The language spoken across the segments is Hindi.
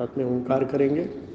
साथ में ओंकार करेंगे।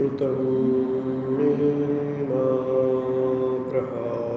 श्रुतं मे प्रहा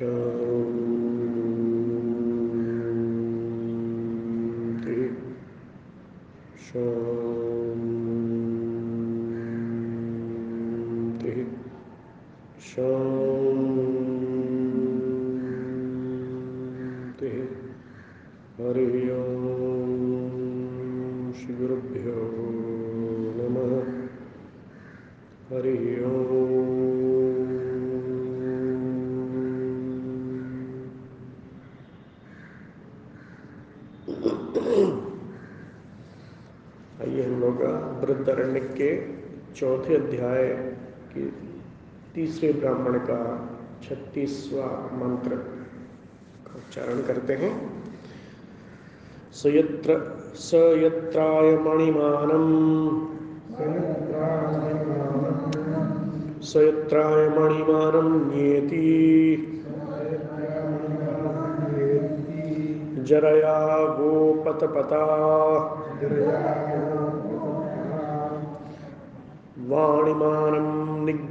वृद्धरण्य चौथे अध्याय के तीसरे ब्राह्मण का छत्तीसवा मंत्र का उच्चारण करते हैं। सयत्र, सयत्राय सयत्राय जरया गोपतपता।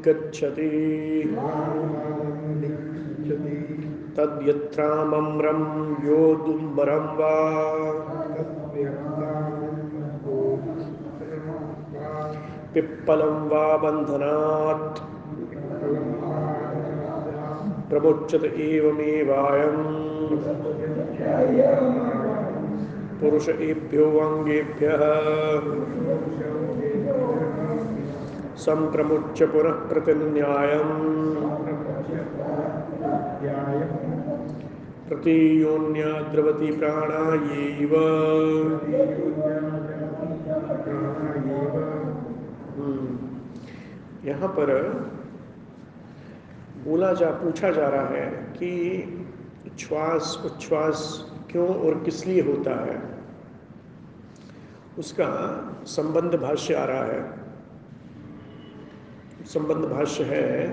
निगच्छति तद्यत्रामम्रं योदुम्बरं वा। पिप्पलं वा बन्धनात्। प्रमुच्यत एवमेवायम्। पुरुष एभ्यो अङ्गेभ्यः सम्प्रमुच्य पुनः प्रतिन्यायम् प्रतीयोन्या द्रवती प्राणा येव हम्म। यहाँ पर बोला जा पूछा जा रहा है कि उच्छ्वास उच्छ्वास क्यों और किस लिए होता है? उसका संबंध भाष्य आ रहा है। संबंध भाष्य है,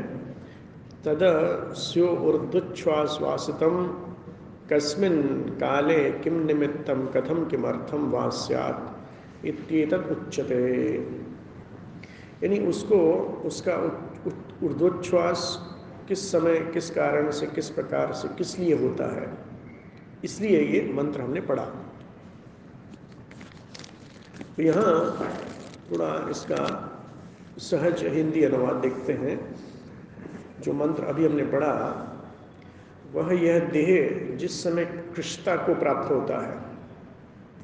तद स्यो ऊर्ध्वच्छ्वासवासितम कस्मिन काले किम निमित्तम कथम किमर्थम वा सैत् उच्यते। यानी उसको, उसका ऊर्ध्वोच्छ्वास किस समय, किस कारण से, किस प्रकार से, किस लिए होता है, इसलिए ये मंत्र हमने पढ़ा। तो यहाँ थोड़ा इसका सहज हिंदी अनुवाद देखते हैं। जो मंत्र अभी हमने पढ़ा, वह यह देह जिस समय कृष्णता को प्राप्त होता है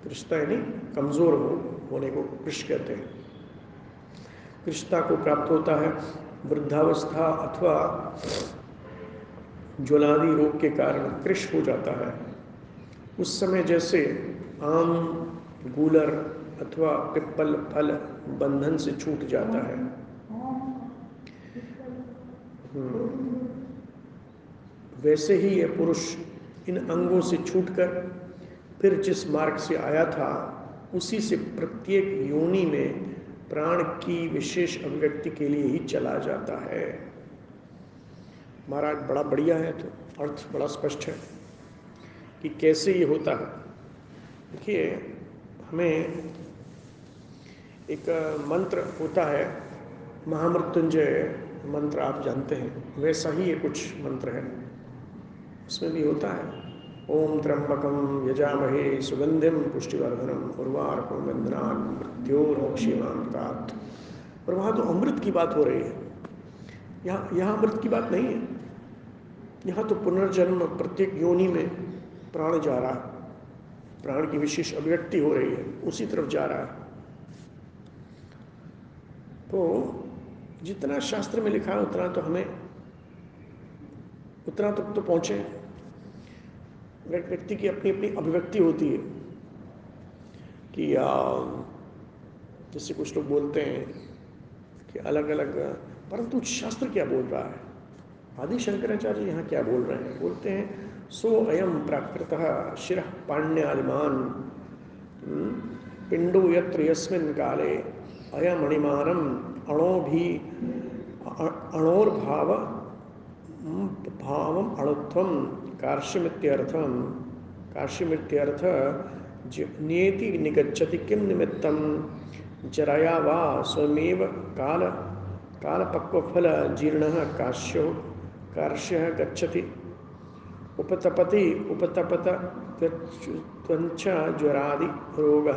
कृष्णता यानी कमज़ोर हो, होने को कृष कहते हैं। कृष्णता को प्राप्त होता है वृद्धावस्था अथवा ज्वलादि रोग के कारण कृष हो जाता है। उस समय जैसे आम, गूलर अथवा पिप्पल फल बंधन से छूट जाता है। हम्म। वैसे ही यह पुरुष इन अंगों से छूटकर फिर जिस मार्ग से आया था, उसी से प्रत्येक योनि में प्राण की विशेष अभिव्यक्ति के लिए ही चला जाता है। महाराज, बड़ा बढ़िया है तो अर्थ बड़ा स्पष्ट है कि कैसे ये होता है। देखिए, हमें एक मंत्र होता है, महामृत्युंजय मंत्र आप जानते हैं, वैसा ही ये कुछ मंत्र है। उसमें भी होता है, ओम त्र्यंबकम यजामहे सुगंधिम पुष्टिवर्धनम उर्वारकम वंदनान मृत्योर्मुक्षीमांतात और वहाँ तो अमृत की बात हो रही है। यहाँ यहाँ अमृत की बात नहीं है। यहाँ तो पुनर्जन्म प्रत्येक योनि में प्राण जा रहा है। प्राण की विशेष अभिव्यक्ति हो रही है, उसी तरफ़ जा रहा है। तो जितना शास्त्र में लिखा है उतना तो हमें उतना तक तो, तो पहुँचे व्यक्ति की अपनी अपनी अभिव्यक्ति होती है कि जैसे कुछ लोग बोलते हैं कि अलग अलग परंतु शास्त्र क्या बोल रहा है? आदि शंकराचार्य यहाँ क्या बोल रहे हैं? बोलते हैं सो अयम प्राकृत शिव पाण्यादिमान हम्म, पिंडो यत्र यस्मिन काले अयमणिमानम अणो भी अणोर्भाव भाव अणुत्व कार्श्यमित्यर्थम कार्श्यमित्यर्थ नियति निगच्छति किम निमित्तम जराया वा स्वमेव काल, कालपक्वफल जीर्ण काश्यो कार्श्य गच्छति। उपतपति, उपतपत ज्वरादि रोग।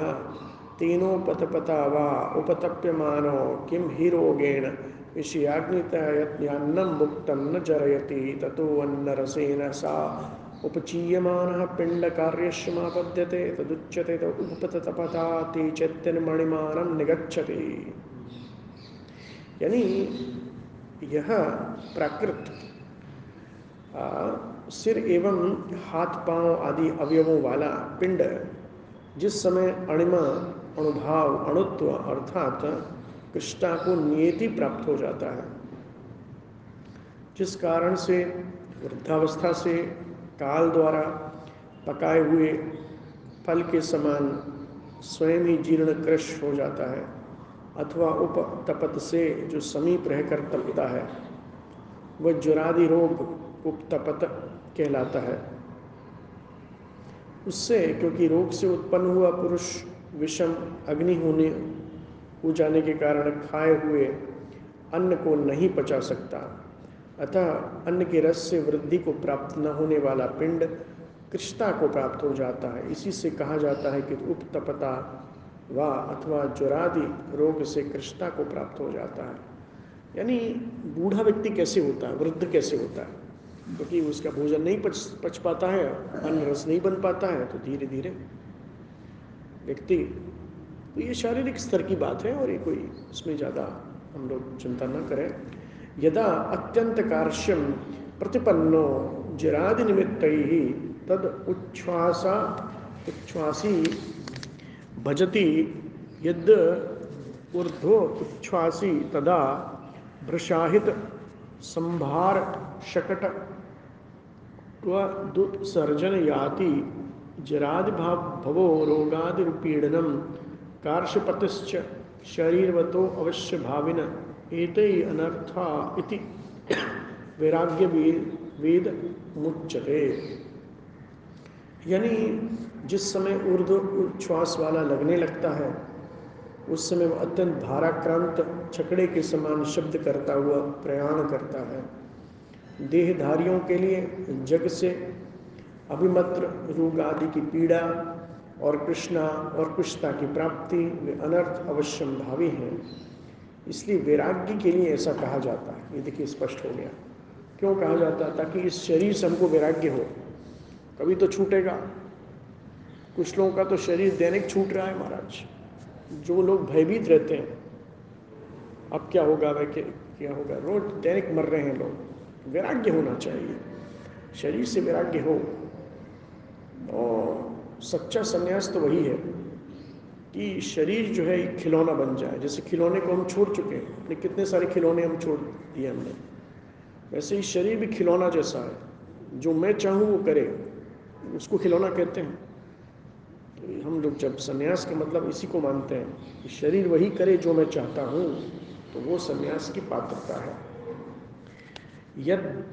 तेनोपतपता वा उपतप्यमानो किम ही रोगेण? विषयाग्नितयत्न्यान्नं मुक्तं न जरयति ततोऽन्नरसेन सा। उपचीयमानः पिण्डकार्यश्रमापद्यते, तदुच्यते त उपततपता ते चैत्यन्मणिमानं निगच्छति। यानी यह प्राकृत सिर एवं हाथ पाँव आदि अवयवों वाला पिंड जिस समय अणिमा अणुभाव अणुत्व अर्थात कृष्णा को नियति प्राप्त हो जाता है। जिस कारण से, वृद्धावस्था से, काल द्वारा पकाए हुए फल के समान स्वयं ही जीर्ण कृष हो जाता है, अथवा उप तपत से जो समीप रहकर तपता है, वह जुरादि रोग उपतपत कहलाता है। उससे, क्योंकि रोग से उत्पन्न हुआ पुरुष विषम अग्नि होने हो जाने के कारण खाए हुए अन्न को नहीं पचा सकता। अतः अन्न के रस से वृद्धि को प्राप्त न होने वाला पिंड कृष्णा को प्राप्त हो जाता है। इसी से कहा जाता है कि उपतपता व अथवा ज्वरादि रोग से कृष्णा को प्राप्त हो जाता है। यानी बूढ़ा व्यक्ति कैसे होता है? वृद्ध कैसे होता है? क्योंकि तो उसका भोजन नहीं पच पच पाता है, अन्न रस नहीं बन पाता है तो धीरे धीरे व्यक्ति तो ये शारीरिक स्तर की बात है और ये कोई इसमें ज़्यादा हम लोग चिंता न करें। यदा अत्यंत कार्श्यम प्रतिपन्नो जरादि निमित्त ही तद उच्छ्वासा, उच्छ्वासी भजती यद ऊर्ध्व उच्छ्वासी तदा भ्रशाहित संभार शकट दुत्सर्जन याति जरादि भाव भवो रोगादि पीड़नम कार्षपतिश्च शरीरवतो अवश्य भाविन। एत अनर्था इति। वैराग्य वेद मुच्यते। यानी जिस समय ऊर्ध उच्छ्वास वाला लगने लगता है, उस समय वह अत्यंत भाराक्रांत, छकड़े के समान शब्द करता हुआ प्रयाण करता है। देहधारियों के लिए जग से अभिमत्र रोग आदि की पीड़ा और कृष्णा और कृष्णा की प्राप्ति वे अनर्थ अवश्यम भावी हैं। इसलिए वैराग्य के लिए ऐसा कहा जाता है। ये देखिए स्पष्ट हो गया। क्यों कहा जाता है? ताकि इस शरीर से हमको वैराग्य हो। कभी तो छूटेगा। कुछ लोगों का तो शरीर दैनिक छूट रहा है महाराज। जो लोग भयभीत रहते हैं। अब क्या होगा? वह क्या होगा? रोज दैनिक मर रहे हैं लोग। वैराग्य होना चाहिए। शरीर से वैराग्य हो। और सच्चा संन्यास तो वही है कि शरीर जो है खिलौना बन जाए। जैसे खिलौने को हम छोड़ चुके हैं अपने कितने सारे खिलौने हम छोड़ दिए हमने। वैसे ही शरीर भी खिलौना जैसा है। जो मैं चाहूँ वो करे, उसको खिलौना कहते हैं। तो हम लोग जब संन्यास का मतलब इसी को मानते हैं कि शरीर वही करे जो मैं चाहता हूँ तो वो संन्यास की पात्रता है। यद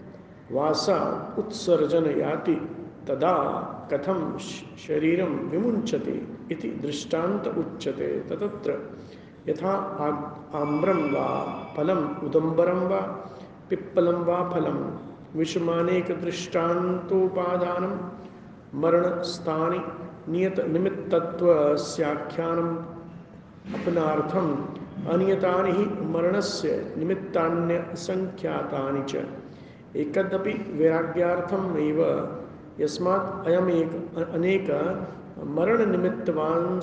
वासा उत्सर्जन याति तदा कथम शरीर विमुंचते इति दृष्टांत उच्यते। ततत्र यथा आम्रम वा फलम उदंबरम वा पिप्पलम वा फलम विषमानेक दृष्टान्तोपादानम मरणस्थानि, नियत, निमित्तत्वस्याख्यानम, अपनार्थम, अनियतानि ही मरणस्य निमित्तान्य संख्यातानि च। एकदपि वैराग्यार्थम एव यस्मात् अयम एक अनेक मरण निमित्तवान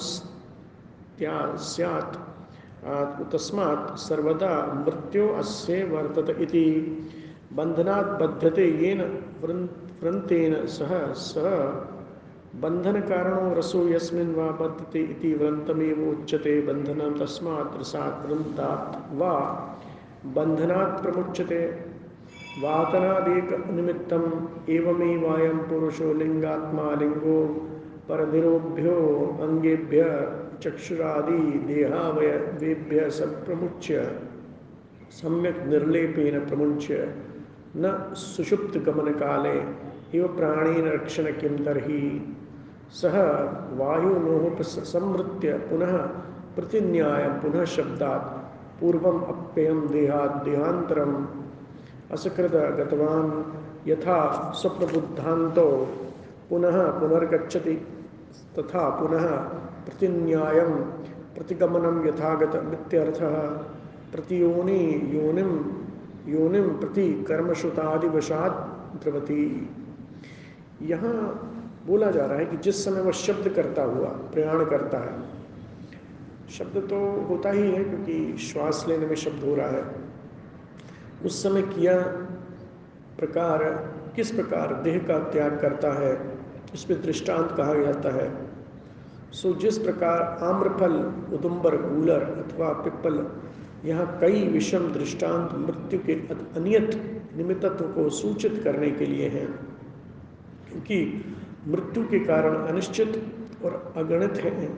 स्यात्। तस्मात् सर्वदा मृत्यो अस्य वर्तत इति। बंधनात् बध्यते येन व्रंतेन सह सह बंधन कारणो रसो यस्मिन् वा बद्धते इति व्रंतमेव उच्यते बंधनं तस्मात् रसात् व्रंतात् वा बंधनात् प्रमुच्यते। वातनादेक निमित्तम एवमेवायम पुरुषो लिंगात्मा लिंगो परधिरोभ्यो अंगेभ्य चक्षुरादि देहावयवेभ्य प्रमुच्य सम्यक निर्लेपेन प्रमुच्य, न सुषुप्त गमन काले इव प्राणेन रक्षण किम तरी सह वायुनोह संवृत्य पुनः प्रतिन्याय पुनः शब्दात्, पूर्वम अप्ययम देहात् देहांतरम असकृत गतवान। यथा स्वप्रबुद्धांतो पुनः पुनर्गछति तथा पुनः प्रतिन्याय प्रतिगमनम यथागत मित्यर्थः प्रतियोनि योनिम योनिम प्रति कर्मश्रुतादिवशात द्रवती यहाँ बोला जा रहा है कि जिस समय वह शब्द करता हुआ, प्रयाण करता है, शब्द तो होता ही है क्योंकि श्वास लेने में शब्द हो रहा है। उस समय किया प्रकार, किस प्रकार देह का त्याग करता है इस पर दृष्टांत कहा जाता है। सो जिस प्रकार आम्रफल उदुम्बर कूलर अथवा पिप्पल, यहाँ कई विषम दृष्टांत मृत्यु के अनियत निमित्तत्व को सूचित करने के लिए हैं, क्योंकि मृत्यु के कारण अनिश्चित और अगणित हैं।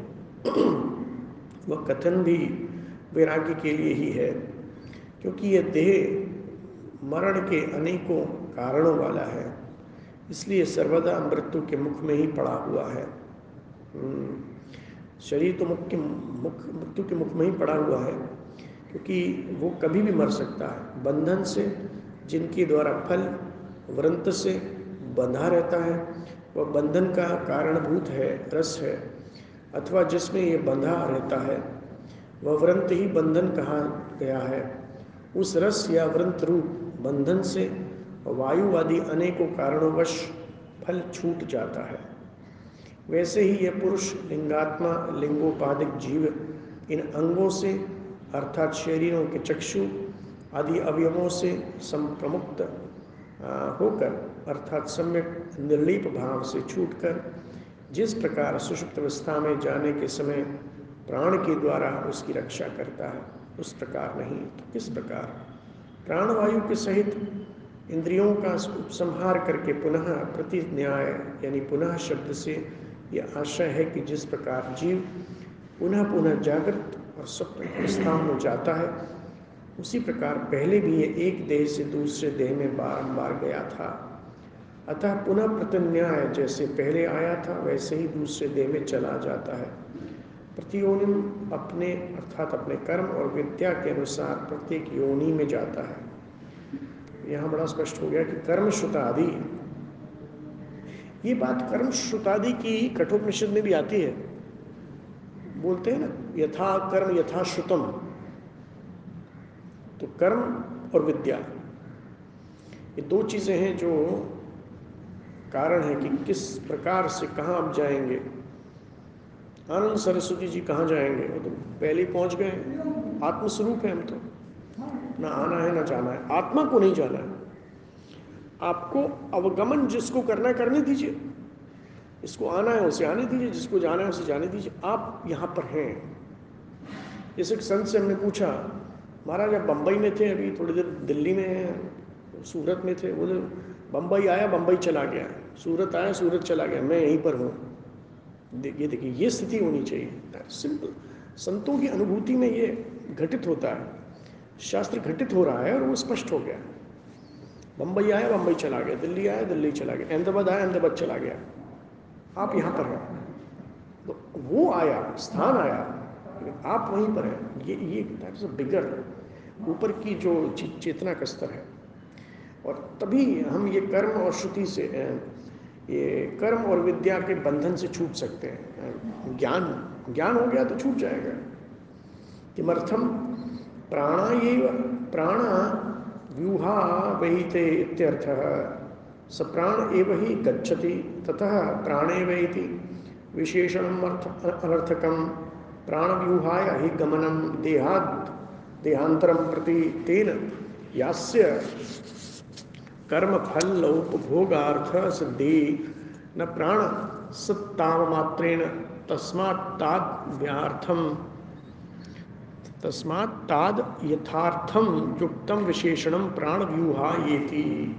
वह कथन भी वैराग्य के लिए ही है, क्योंकि यह देह मरण के अनेकों कारणों वाला है। इसलिए सर्वदा मृत्यु के मुख में ही पड़ा हुआ है। हम्म, शरीर तो मुख्य मुख मृत्यु के मुख में ही पड़ा हुआ है क्योंकि वो कभी भी मर सकता है। बंधन से जिनके द्वारा फल व्रंत से बंधा रहता है वह बंधन का कारणभूत है रस है अथवा जिसमें ये बंधा रहता है वह व्रंत ही बंधन कहा गया है। उस रस या व्रंत रूप बंधन से वायुवादी अनेकों कारणोंवश फल छूट जाता है। वैसे ही यह पुरुष लिंगात्मा, लिंगोपाधिक जीव, इन अंगों से, अर्थात शरीरों के चक्षु आदि अवयवों से संप्रमुक्त होकर, अर्थात सम्यक निर्लीप भाव से छूटकर, जिस प्रकार सुषुप्त अवस्था में जाने के समय प्राण के द्वारा उसकी रक्षा करता है, उस प्रकार नहीं। तो किस प्रकार? प्राणवायु के सहित इंद्रियों का उपसंहार करके पुनः प्रति न्याय यानी पुनः शब्द से यह आशय है कि जिस प्रकार जीव पुनः पुनः जागृत और स्वप्न अवस्था में जाता है, उसी प्रकार पहले भी ये एक देह से दूसरे देह में बारंबार गया था। अतः पुनः प्रतिन्याय जैसे पहले आया था, वैसे ही दूसरे देह में चला जाता है। प्रतियोनिम अपने, अर्थात अपने कर्म और विद्या के अनुसार प्रत्येक योनि में जाता है। यहाँ बड़ा स्पष्ट हो गया कि कर्म श्रुतादि ये बात कर्म श्रुतादि की कठोपनिषद में भी आती है। बोलते हैं ना, यथा कर्म यथा श्रुतम। तो कर्म और विद्या, ये दो चीज़ें हैं जो कारण है कि किस प्रकार से कहाँ आप जाएँगे। आनंद सरस्वती जी कहाँ जाएँगे? वो तो पहले ही पहुँच गए आत्मस्वरूप है हम तो। ना आना है, ना जाना है। आत्मा को नहीं जाना है। आपको अवगमन जिसको करना है, करने दीजिए। इसको आना है, उसे आने दीजिए। जिसको जाना है, उसे जाने दीजिए। आप यहाँ पर हैं। जैसे संत से हमने पूछा, महाराज, आप बम्बई में थे अभी? थोड़ी देर दिल्ली में हैं। सूरत में थे? बोले बम्बई आया बम्बई चला गया। सूरत आया, सूरत चला गया। मैं यहीं पर हूँ। देखिए देखिए, ये स्थिति होनी चाहिए। सिंपल संतों की अनुभूति में ये घटित होता है। शास्त्र घटित हो रहा है और वो स्पष्ट हो गया। बम्बई आया बम्बई चला गया। दिल्ली आया, दिल्ली चला गया। अहमदाबाद आया, अहमदाबाद चला गया। आप यहाँ पर हैं। तो वो आया, स्थान आया आप वहीं पर हैं। ये ये दैट बिगर ऊपर की जो चेतना का स्तर है। और तभी हम ये कर्म और श्रुति से ये कर्म और विद्या के बंधन से छूट सकते हैं। ज्ञान ज्ञान हो गया तो छूट जाएगा। किमर्थम? प्राणा ये प्राण व्यूहा वहीते इत्यर्थः। स प्राण एव ही गच्छति, ततः प्राणेव इति विशेषणम अर्थ, अनर्थकम। प्राणव्यूहाय हि गमनम। देहाद देहांतरम प्रति तेन यास्य कर्म फल उपभोगार्थ सिद्धि न प्राण सत्ताम मात्रेण तस्मात् तस्मात् ताद यथार्थम युक्तम विशेषणम प्राण व्यूहा ये थी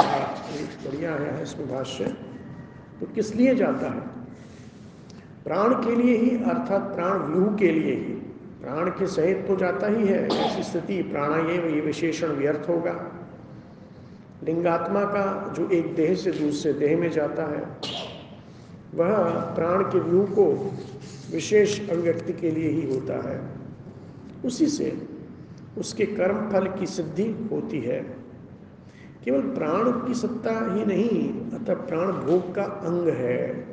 बढ़िया है इसमें भाष्य। तो किस लिए जाता है? प्राण के लिए ही, अर्थात प्राण व्यूह के लिए ही। प्राण के सहित तो जाता ही है, ऐसी स्थिति प्राणायाम ये विशेषण व्यर्थ होगा। लिंगात्मा का जो एक देह से दूसरे देह में जाता है, वह प्राण के व्यू को विशेष अभिव्यक्ति के लिए ही होता है। उसी से उसके कर्म फल की सिद्धि होती है। केवल प्राण की सत्ता ही नहीं, अतः प्राण भोग का अंग है।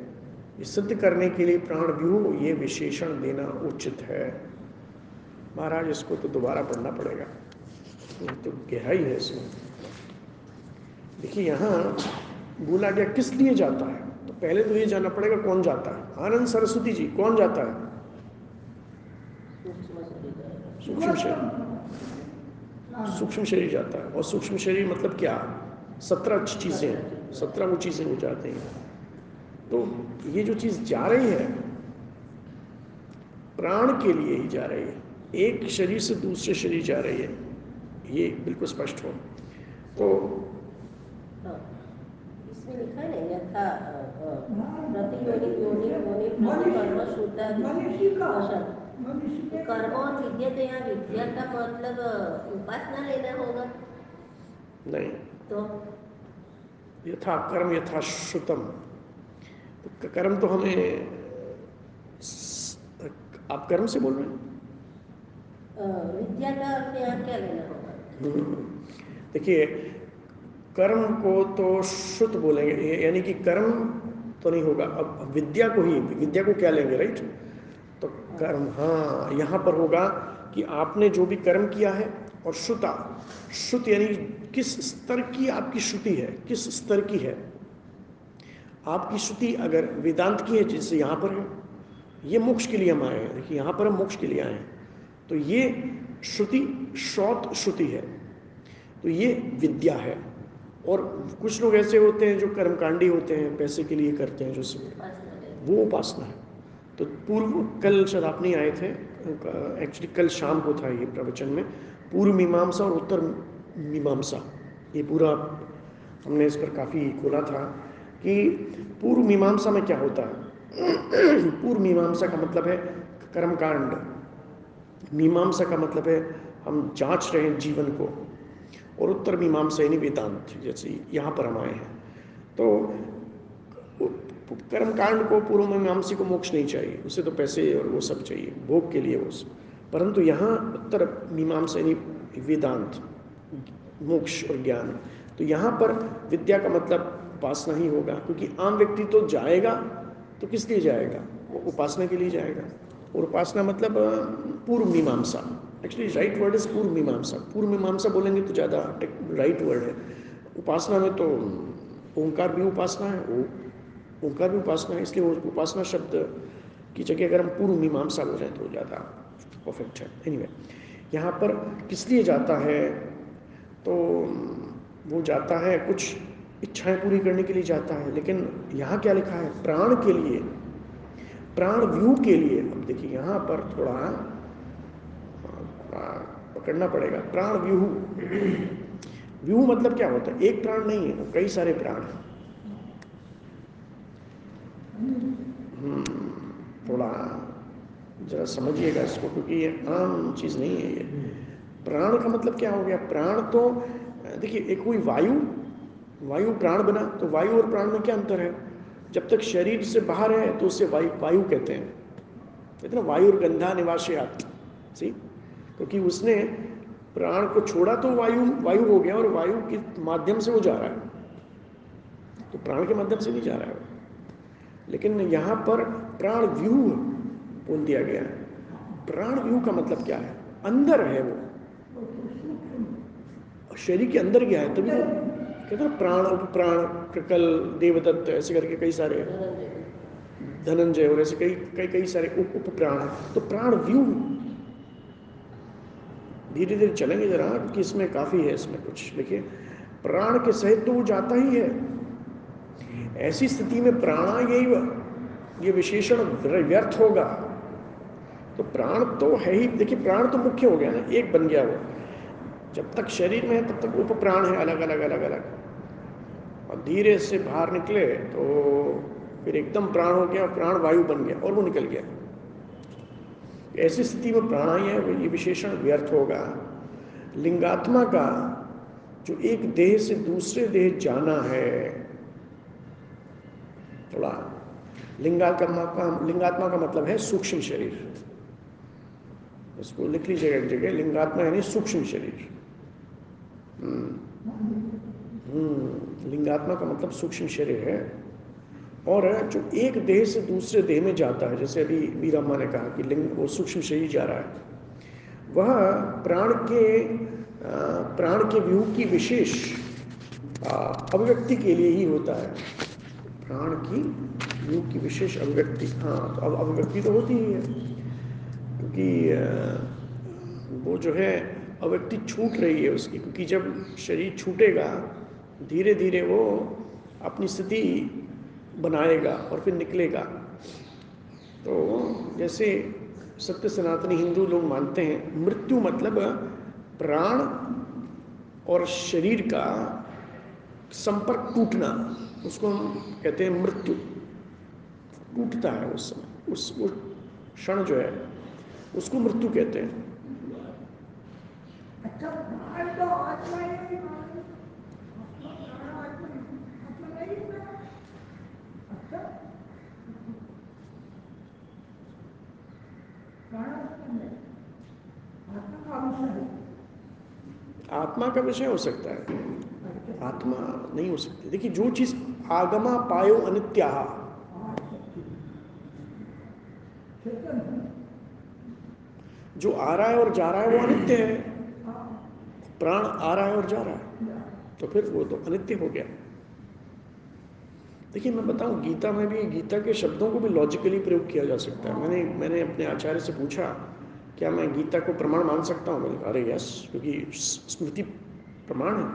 सिद्ध करने के लिए प्राण व्यू, ये विशेषण देना उचित है। महाराज, इसको तो दोबारा पढ़ना पड़ेगा। तो गहराई है इसमें। देखिए, यहाँ बोला गया किस लिए जाता है? तो पहले तो ये जाना पड़ेगा कौन जाता है। आनंद सरस्वती जी, कौन जाता है? सूक्ष्म शरीर। सूक्ष्म शरीर जाता है। और सूक्ष्म शरीर मतलब क्या? सत्रह चीज़ें हैं। सत्रह वो चीज़ें हो जाते हैं। तो ये जो चीज़ जा रही है, प्राण के लिए ही जा रही है। एक शरीर से दूसरे शरीर जा रही है। ये बिल्कुल स्पष्ट हो। तो इसमें लिखा है ना यथा प्रतियोनि योनि योनि प्रतिकर्म शुद्ध कर्म और विद्या तो यहाँ विद्या का मतलब उपासना लेना होगा नहीं तो यथा कर्म यथा श्रुतम तो कर्म तो हमें आप कर्म से बोल रहे हैं विद्या का यहाँ क्या लेना होगा देखिए कर्म को तो श्रुत बोलेंगे यानी कि कर्म तो नहीं होगा, अब विद्या को ही, विद्या को क्या लेंगे राइट तो कर्म हाँ यहाँ पर होगा कि आपने जो भी कर्म किया है, और श्रुता श्रुत यानी किस स्तर की आपकी श्रुति है, किस स्तर की है? आपकी श्रुति अगर वेदांत की है, जैसे यहाँ पर है, ये मोक्ष के लिए हम आए हैं, देखिए, यहाँ पर हम मोक्ष के लिए आए हैं तो ये श्रुति श्रोत श्रुति है तो ये विद्या है। और कुछ लोग ऐसे होते हैं जो कर्मकांडी होते हैं, पैसे के लिए करते हैं जो सब वो उपासना है। तो पूर्व कल नहीं आए थे एक्चुअली कल शाम को था ये प्रवचन में। पूर्व मीमांसा और उत्तर मीमांसा, ये पूरा हमने इस पर काफ़ी खोला था कि पूर्व मीमांसा में क्या होता है। पूर्व मीमांसा का मतलब है कर्मकांड। मीमांसा का मतलब है हम जाँच रहे हैं जीवन को। और उत्तर मीमांसा यानी वेदांत जैसे यहाँ पर हम आए हैं। तो कर्मकांड को पूर्व मीमांसी को मोक्ष नहीं चाहिए, उसे तो पैसे और वो सब चाहिए, भोग के लिए वो सब। परंतु यहाँ उत्तर मीमांसा यानी वेदांत, मोक्ष और ज्ञान तो यहाँ पर विद्या का मतलब उपासना ही होगा, क्योंकि आम व्यक्ति तो जाएगा तो किस लिए जाएगा? वो उपासना के लिए जाएगा। और उपासना मतलब पूर्व मीमांसा। एक्चुअली राइट वर्ड इज़ पूर्व मीमांसा पूर्व मीमांसा बोलेंगे तो ज़्यादा राइट वर्ड है। उपासना में तो ओंकार भी उपासना है ओंकार भी उपासना है इसलिए वो उपासना शब्द की जगह अगर हम पूर्व मीमांसा जाए तो ज़्यादा परफेक्ट है। एनीवे anyway, यहाँ पर किस लिए जाता है? तो वो जाता है कुछ इच्छाएँ पूरी करने के लिए जाता है लेकिन यहाँ क्या लिखा है? प्राण के लिए। प्राण व्यू के लिए। अब देखिए यहाँ पर थोड़ा पकड़ना पड़ेगा। प्राण व्यूह। व्यूह मतलब क्या होता है? एक प्राण नहीं है वो कई सारे प्राण हैं। हम्म, थोड़ा जरा समझिएगा इसको क्योंकि ये आम चीज़ नहीं है ये। प्राण का मतलब क्या हो गया? प्राण तो देखिए एक कोई वायु वायु प्राण बना तो वायु और प्राण में क्या अंतर है? जब तक शरीर से बाहर है तो उसे वायु वायु कहते हैं। कहते ना वायु गंधा निवासियात सी? क्योंकि उसने प्राण को छोड़ा तो वायु वायु हो गया और वायु के माध्यम से वो जा रहा है। तो प्राण के माध्यम से नहीं जा रहा है लेकिन यहाँ पर प्राण व्यू बोल दिया गया है। प्राण व्यू का मतलब क्या है? अंदर है वो। शरीर के अंदर गया है? तभी वो कहते हैं प्राण उपप्राण कृकल देवदत्त, ऐसे करके कई सारे धनंजय और ऐसे कई कई कई सारे उप प्राण तो प्राण व्यू धीरे धीरे चलेंगे जरा कि इसमें काफ़ी है इसमें कुछ। देखिए, प्राण के सहित तो वो जाता ही है। ऐसी स्थिति में प्राणा यही ये विशेषण व्यर्थ होगा। तो प्राण तो है ही। देखिए, प्राण तो मुख्य हो गया ना, एक बन गया वो। जब तक शरीर में है, तब तक उप प्राण है, अलग अलग अलग अलग। और धीरे से बाहर निकले तो फिर एकदम प्राण हो गया, प्राण वायु बन गया, और वो निकल गया। ऐसी स्थिति में प्राणायाम ये विशेषण व्यर्थ होगा। लिंगात्मा का जो एक देह से दूसरे देह जाना है थोड़ा लिंगात्मा का लिंगात्मा का मतलब है सूक्ष्म शरीर। इसको लिख लीजिएगा एक जगह लिंगात्मा यानी सूक्ष्म शरीर। हम्म, हम्म लिंगात्मा का मतलब सूक्ष्म शरीर है। और जो एक देह से दूसरे देह में जाता है, जैसे अभी मीराम्मा ने कहा कि लिंग वो सूक्ष्म शरीर जा रहा है, वह प्राण के प्राण के व्यू की विशेष अभिव्यक्ति के लिए ही होता है। प्राण की व्यू की विशेष अभिव्यक्ति हाँ तो अब अभिव्यक्ति तो होती ही है, क्योंकि वो जो है अभिव्यक्ति छूट रही है उसकी, क्योंकि जब शरीर छूटेगा धीरे धीरे वो अपनी स्थिति बनाएगा और फिर निकलेगा। तो जैसे सत्य सनातनी हिंदू लोग मानते हैं, मृत्यु मतलब प्राण और शरीर का संपर्क टूटना, उसको हम कहते हैं मृत्यु। टूटता है उस समय, उस क्षण जो है, उसको मृत्यु कहते हैं। अच्छा प्राण तो आत्मा ही नहीं मालूम। आत्मा प्राण आत्मा आत्मा नहीं है। अच्छा प्राण आत्मा का विषय हो सकता है। आत्मा नहीं हो सकती। देखिए, जो चीज़ आगमा पायो अनित्या जो आ रहा है और जा रहा है, वो अनित्य है। प्राण आ रहा है और जा रहा है। तो फिर वो तो अनित्य हो गया। देखिए, मैं बताऊँ, गीता में भी, गीता के शब्दों को भी लॉजिकली प्रयोग किया जा सकता है। मैंने मैंने अपने आचार्य से पूछा, क्या मैं गीता को प्रमाण मान सकता हूँ? मैंने कहा, अरे यस क्योंकि स्मृति प्रमाण है।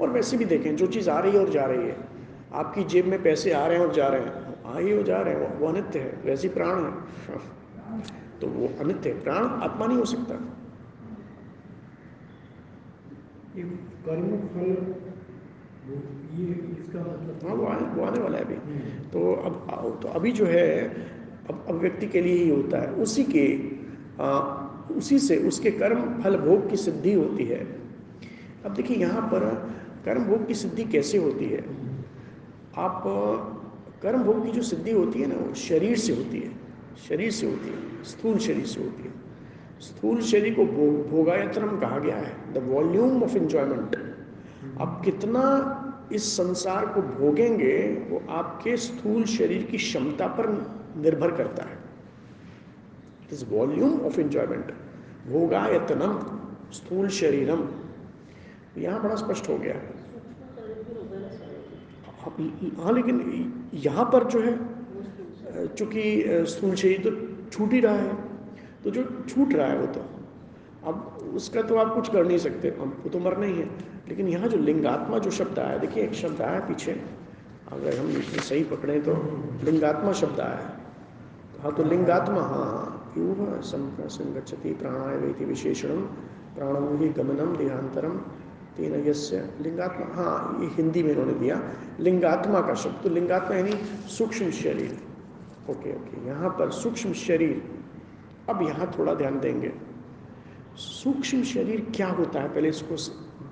और वैसे भी देखें, जो चीज़ आ रही है और जा रही है। आपकी जेब में पैसे आ रहे हैं और जा रहे हैं। आ ही और जा रहे हैं, वो- अनित्य है, वैसे प्राण है। तो वो अनित्य है, प्राण आत्मा नहीं हो सकता। कर्म फल ये इसका मतलब हाँ वो आने वो आने वाला है अभी। तो अब तो अभी जो है अब अब व्यक्ति के लिए ही होता है। उसी के आ, उसी से उसके कर्म फल भोग की सिद्धि होती है। अब देखिए यहाँ पर कर्म भोग की सिद्धि कैसे होती है? आप कर्म भोग की जो सिद्धि होती है ना वो शरीर से होती है। शरीर से होती है स्थूल शरीर से होती है। स्थूल शरीर को भोग भोगायतनम कहा गया है। द वॉल्यूम ऑफ़ एंजॉयमेंट आप कितना इस संसार को भोगेंगे, वो आपके स्थूल शरीर की क्षमता पर निर्भर करता है। इज़ वॉल्यूम ऑफ़ एंजॉयमेंट भोगायतनम, स्थूल शरीरम। यहाँ बड़ा स्पष्ट हो गया। हाँ लेकिन यहाँ पर जो है, चूँकि स्थूल शरीर तो छूट ही रहा है तो जो छूट रहा है वो तो। अब उसका तो आप कुछ कर नहीं सकते हम वो तो मरना ही है। लेकिन यहाँ जो लिंगात्मा जो शब्द आया, देखिए एक शब्द आया पीछे। अगर हम इसमें सही पकड़े तो लिंगात्मा शब्द आया। हाँ तो लिंगात्मा हाँ हाँ संगच्छति प्राणाय वेति विशेषणम प्राणम ही गमनम देहांतरम तेन यस्य लिंगात्मा हाँ ये हिंदी में इन्होंने दिया, लिंगात्मा का शब्द। तो लिंगात्मा यानी सूक्ष्म शरीर। ओके ओके, यहाँ पर सूक्ष्म शरीर। अब यहाँ थोड़ा ध्यान देंगे। सूक्ष्म शरीर क्या होता है? पहले इसको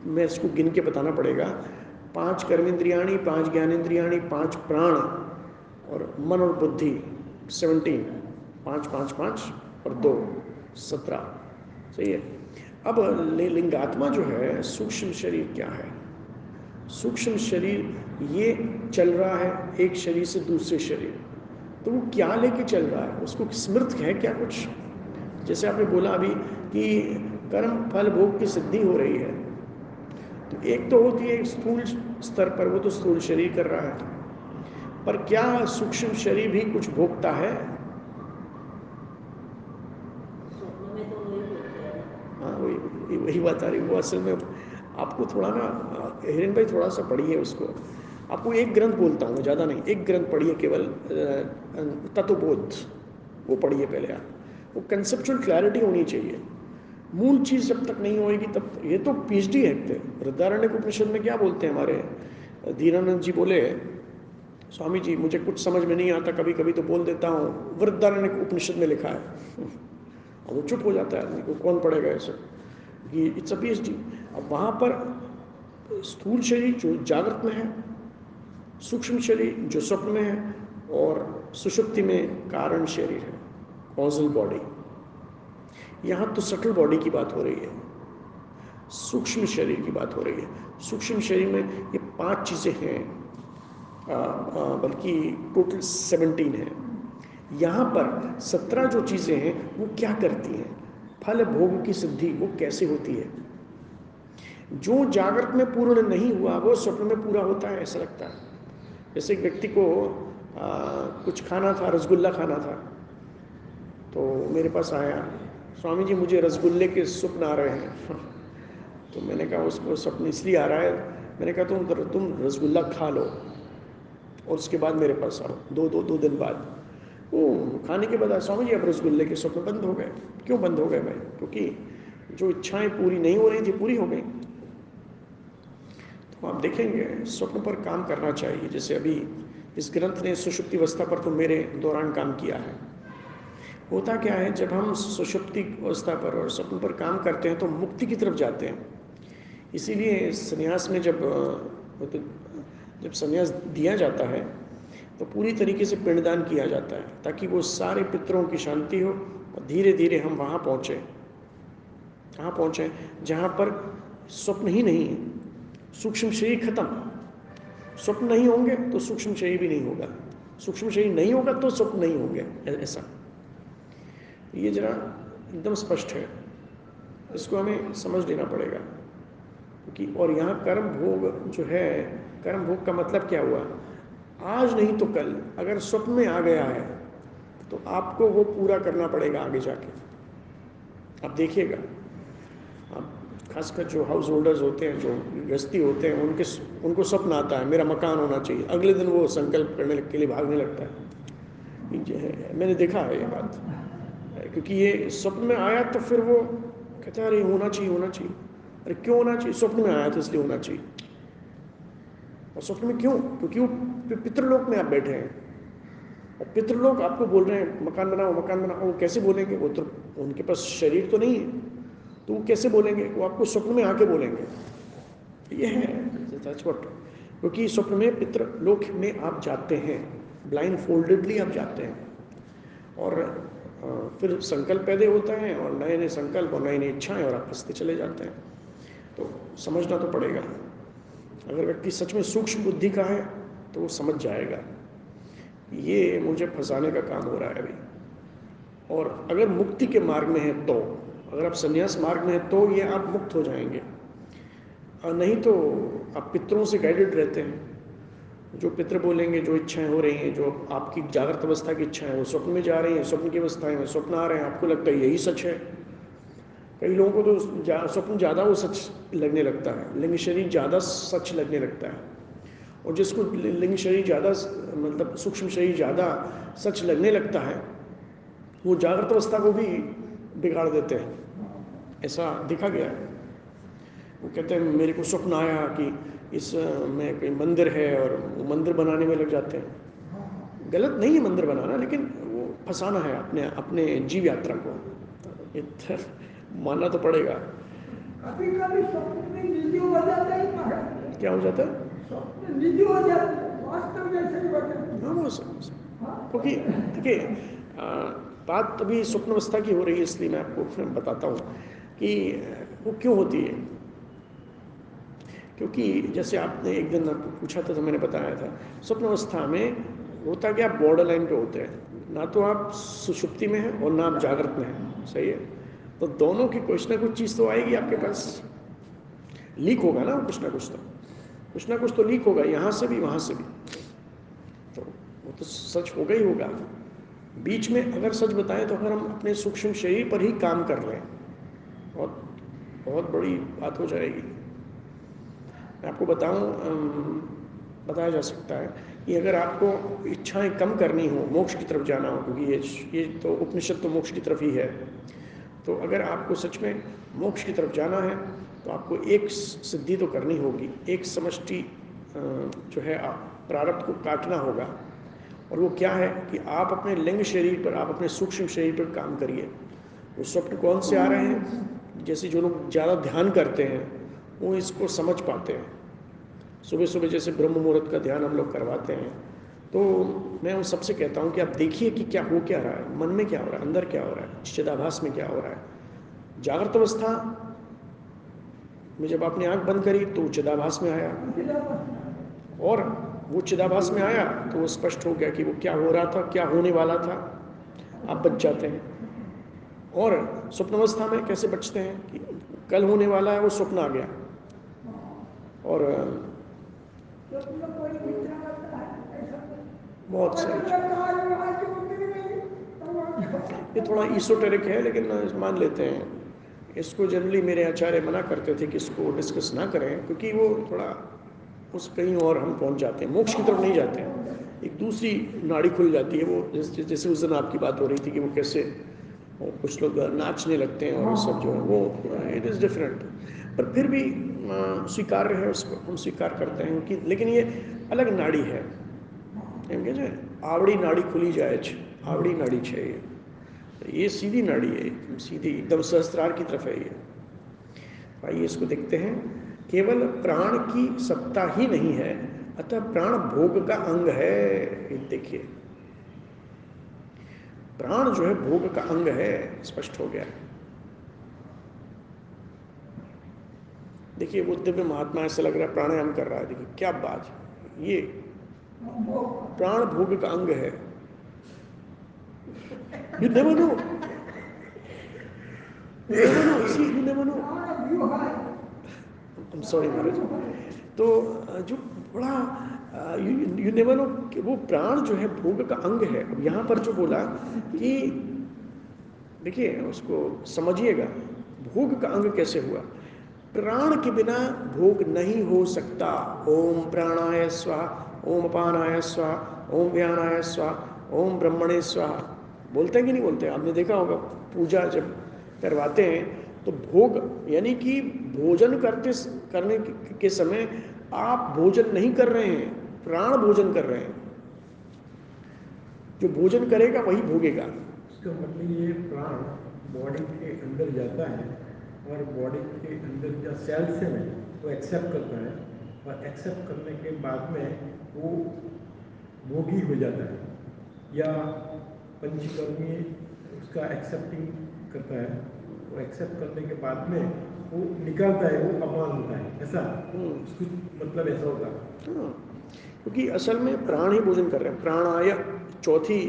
मैं इसको गिन के बताना पड़ेगा। पाँच कर्मेंद्रियाणी, पाँच ज्ञानेन्द्रियाणी पाँच प्राण और मन और बुद्धि सेवनटीन पाँच पाँच पाँच और दो, सत्रह। सही है? अब लिंगात्मा जो है, सूक्ष्म शरीर क्या है? सूक्ष्म शरीर ये चल रहा है एक शरीर से दूसरे शरीर। तो वो क्या लेके चल रहा है? उसको स्मृत है क्या कुछ? जैसे आपने बोला अभी कि कर्म, फल, भोग की सिद्धि हो रही है। तो एक तो होती है स्थूल स्तर पर वो तो स्थूल शरीर कर रहा है। पर क्या सूक्ष्म शरीर भी कुछ भोगता है? तो वही हाँ। वही वही- बात आ रही वो असल में आपको थोड़ा ना हिरेन भाई थोड़ा सा पढ़िए उसको। आपको एक ग्रंथ बोलता हूँ ज़्यादा नहीं एक ग्रंथ पढ़िए केवल तत्वबोध वो पढ़िए पहले आप। वो कंसेप्चुअल क्लैरिटी होनी चाहिए। मूल चीज़ जब तक नहीं होगी तब ये तो पीएचडी है वृद्धारण्य उपनिषद में क्या बोलते हैं हमारे? दीनानंद जी बोले, स्वामी जी, मुझे कुछ समझ में नहीं आता कभी कभी तो बोल देता हूँ वृद्धारण्य उपनिषद में लिखा है। और वो चुप हो जाता है आदमी को, कौन पढ़ेगा ऐसे? कि इट्स अ पीएचडी अब वहाँ पर स्थूल शरीर जो जागृत में है, सूक्ष्म शरीर जो स्वप्न में है, और सुषुप्ति में कारण शरीर है कॉजल बॉडी यहाँ तो सटल बॉडी की बात हो रही है। सूक्ष्म शरीर की बात हो रही है। सूक्ष्म शरीर में ये पाँच चीज़ें हैं। बल्कि टोटल सेवनटीन है। यहाँ पर सत्रह जो चीज़ें हैं वो क्या करती हैं? फल भोग की सिद्धि वो कैसे होती है? जो जागृत में पूर्ण नहीं हुआ वो स्वप्न में पूरा होता है ऐसा लगता है। जैसे एक व्यक्ति को आ, कुछ खाना था रसगुल्ला खाना था तो मेरे पास आया। स्वामी जी, मुझे रसगुल्ले के स्वप्न आ रहे हैं। तो मैंने कहा, उसको स्वप्न इसलिए आ रहा है। मैंने कहा, तुम तुम रसगुल्ला खा लो और उसके बाद मेरे पास आओ। दो दो दो दिन बाद। वो खाने के बाद स्वामी जी, अब रसगुल्ले के स्वप्न बंद हो गए। क्यों बंद हो गए भाई? क्योंकि जो इच्छाएँ पूरी नहीं हो रही थी, पूरी हो गई। तो आप देखेंगे, स्वप्न पर काम करना चाहिए। जैसे अभी इस ग्रंथ ने सुषुप्ति अवस्था पर तो मेरे दौरान काम किया है। होता क्या है, जब हम सुषुप्ति अवस्था पर और स्वप्न पर काम करते हैं तो मुक्ति की तरफ़ जाते हैं। इसीलिए संन्यास में जब तो जब संन्यास दिया जाता है तो पूरी तरीके से पिंडदान किया जाता है, ताकि वो सारे पितरों की शांति हो और धीरे धीरे हम वहाँ पहुँचें। कहाँ पहुँचें? जहाँ पर स्वप्न ही नहीं है। सूक्ष्म शरीर खत्म। स्वप्न नहीं होंगे तो सूक्ष्म शरीर भी नहीं होगा। सूक्ष्म शरीर नहीं होगा तो स्वप्न नहीं होंगे ऐसा। ये जरा एकदम स्पष्ट है। इसको हमें समझ लेना पड़ेगा कि और यहाँ कर्म भोग जो है, कर्म भोग का मतलब क्या हुआ? आज नहीं तो कल, अगर स्वप्न में आ गया है तो आपको वो पूरा करना पड़ेगा आगे जाके। आप देखिएगा। आप खासकर जो हाउस होल्डर्स होते हैं, जो गृहस्थी होते हैं, उनके उनको स्वप्न आता है, मेरा मकान होना चाहिए, अगले दिन वो संकल्प करने के लिए भागने लगता है, मैंने देखा है ये बात। क्योंकि ये स्वप्न में आया तो फिर वो कहते हैं, अरे, होना चाहिए होना चाहिए। अरे, क्यों होना चाहिए? स्वप्न में आया तो इसलिए होना चाहिए। और स्वप्न में क्यों? क्योंकि वो पितृलोक में आप बैठे हैं। और पितृलोक आपको बोल रहे हैं, मकान बनाओ मकान बनाओ। वो कैसे बोलेंगे? वो तो उनके पास शरीर तो नहीं है। तो वो कैसे बोलेंगे? वो आपको स्वप्न में आके बोलेंगे। ये है क्योंकि स्वप्न में, पितृलोक में आप जाते हैं ब्लाइंड फोल्डेडली आप जाते हैं। और फिर संकल्प पैदे होते हैं और नए नए संकल्प और नई नई इच्छाएँ और आप हँसते चले जाते हैं। तो समझना तो पड़ेगा। अगर व्यक्ति सच में सूक्ष्म बुद्धि का है तो वो समझ जाएगा। ये मुझे फंसाने का काम हो रहा है अभी। और अगर मुक्ति के मार्ग में है तो अगर आप संन्यास मार्ग में है तो ये आप मुक्त हो जाएँगे। नहीं तो आप पितरों से गाइडेड रहते हैं। जो पितृ बोलेंगे, जो इच्छाएँ हो रही हैं, जो आपकी जागृत अवस्था की इच्छाएँ वो स्वप्न में जा रही हैं, स्वप्न की अवस्थाएँ में स्वप्न आ रहे हैं, आपको लगता है यही सच है? कई लोगों को तो स्वप्न ज़्यादा वो सच लगने लगता है, लिंग शरीर ज़्यादा सच लगने लगता है। और जिसको लिंग शरीर ज़्यादा मतलब सूक्ष्म शरीर ज़्यादा सच लगने लगता है, वो जागृत अवस्था को भी बिगाड़ देते हैं। ऐसा देखा गया है। वो कहते हैं, मेरे को स्वप्न आया कि इस में कोई मंदिर है और वो मंदिर बनाने में लग जाते हैं। गलत नहीं है मंदिर बनाना लेकिन वो फंसाना है अपने अपने जीव यात्रा को। इधर मानना तो पड़ेगा। हो है। क्या हो जाता है? हो। है ही। है हाँ। क्योंकि देखिए बात अभी स्वप्न अवस्था की हो रही है इसलिए मैं आपको बताता हूँ कि वो क्यों होती है? क्योंकि जैसे आपने एक दिन पूछा था तो मैंने बताया था स्वप्न अवस्था में होता क्या बॉर्डर लाइन पे होते हैं। ना तो आप सुषुप्ति में हैं और ना आप जागृत में हैं, सही है? तो दोनों की कुछ ना कुछ चीज़ तो आएगी आपके पास। लीक होगा ना कुछ ना कुछ तो। कुछ ना कुछ तो लीक होगा, यहाँ से भी, वहाँ से भी। तो वो तो सच होगा ही होगा। बीच में अगर सच बताएँ तो अगर हम अपने सूक्ष्म शरीर पर ही काम कर लें बहुत बहुत बड़ी बात हो जाएगी। मैं आपको बताऊँ बताया जा सकता है कि अगर आपको इच्छाएँ कम करनी हो, मोक्ष की तरफ़ जाना हो, क्योंकि ये ये तो उपनिषद तो मोक्ष की तरफ़ ही है तो अगर आपको सच में मोक्ष की तरफ़ जाना है तो आपको एक सिद्धि तो करनी होगी, एक समष्टि जो है, आप प्रारब्ध को काटना होगा, और वो क्या है कि आप अपने लिंग शरीर पर, आप अपने सूक्ष्म शरीर पर काम करिए। वो स्वप्न कौन से आ रहे हैं? जैसे जो लोग ज़्यादा ध्यान करते हैं वो इसको समझ पाते हैं। सुबह सुबह जैसे ब्रह्म मुहूर्त का ध्यान हम लोग करवाते हैं तो मैं उन सबसे कहता हूँ कि आप देखिए कि क्या हो क्या रहा है, मन में क्या हो रहा है, अंदर क्या हो रहा है चिदाभास में क्या हो रहा है। जागृत अवस्था, में जब आपने आँख बंद करी तो चिदाभास में आया। और वो चिदाभास में आया तो वो स्पष्ट हो गया कि वो क्या हो रहा था, क्या होने वाला था। आप बच जाते हैं। और स्वप्न अवस्था में कैसे बचते हैं कि कल होने वाला है, वो स्वप्न आ गया। और बहुत सही ये थोड़ा ईसोटेरिक है, लेकिन मान लेते हैं। इसको जनरली मेरे आचार्य मना करते थे कि इसको डिस्कस ना करें, क्योंकि वो थोड़ा उस कहीं और हम पहुँच जाते हैं। मोक्ष की तरफ़ नहीं जाते हैं। एक दूसरी नाड़ी खुल जाती है, वो जैसे जैसे उस दिन आपकी बात हो रही थी कि वो कैसे कुछ लोग नाचने लगते हैं और सब जो है वो इट इज़ डिफरेंट पर फिर भी स्वीकार्य है उसको हम स्वीकार करते हैं कि लेकिन ये अलग नाड़ी है એમ કે છે આવડી નાડી ખુલી જાય છે આવડી નાડી છે એ ये सीधी नाड़ी है एकदम सीधी एकदम सहस्त्रार की तरफ है ये आइए इसको देखते हैं केवल प्राण की सत्ता ही नहीं है अतः प्राण भोग का अंग है ये देखिए प्राण जो है भोग का अंग है स्पष्ट हो गया देखिए वो दिव्य महात्मा ऐसा लग रहा है प्राणायाम कर रहा है। देखिए क्या बात ये प्राण भोग का अंग है। you never know. I'm sorry, महाराज। तो जो बड़ा यू नेवर नो कि वो प्राण जो है भोग का अंग है। अब यहाँ पर जो बोला कि देखिए उसको समझिएगा भोग का अंग कैसे हुआ? प्राण के बिना भोग नहीं हो सकता। ओम प्राणाय स्वाहा, ओम अपानाय स्वाहा, ओम व्यानाय स्वाहा, ओम ब्रह्मणे स्वाहा। बोलते हैं कि नहीं बोलते? आपने देखा होगा, पूजा जब करवाते हैं तो भोग, यानी कि भोजन करते करने के समय आप भोजन नहीं कर रहे हैं, प्राण भोजन कर रहे हैं। जो भोजन करेगा, वही भोगेगा। इसका मतलब ये प्राण बॉडी के अंदर जाता है और बॉडी के अंदर जो सेल्स है वो एक्सेप्ट करता है और एक्सेप्ट करने के बाद में वो भोगी हो जाता है या पंचकर्मी उसका एक्सेप्टिंग करता है। वो एक्सेप्ट करने के बाद में वो निकालता है वो अपमान होता है। ऐसा? हम्म। कुछ मतलब ऐसा होता है। हाँ, क्योंकि असल में प्राण ही भोजन कर रहे हैं। प्राणाय चौथी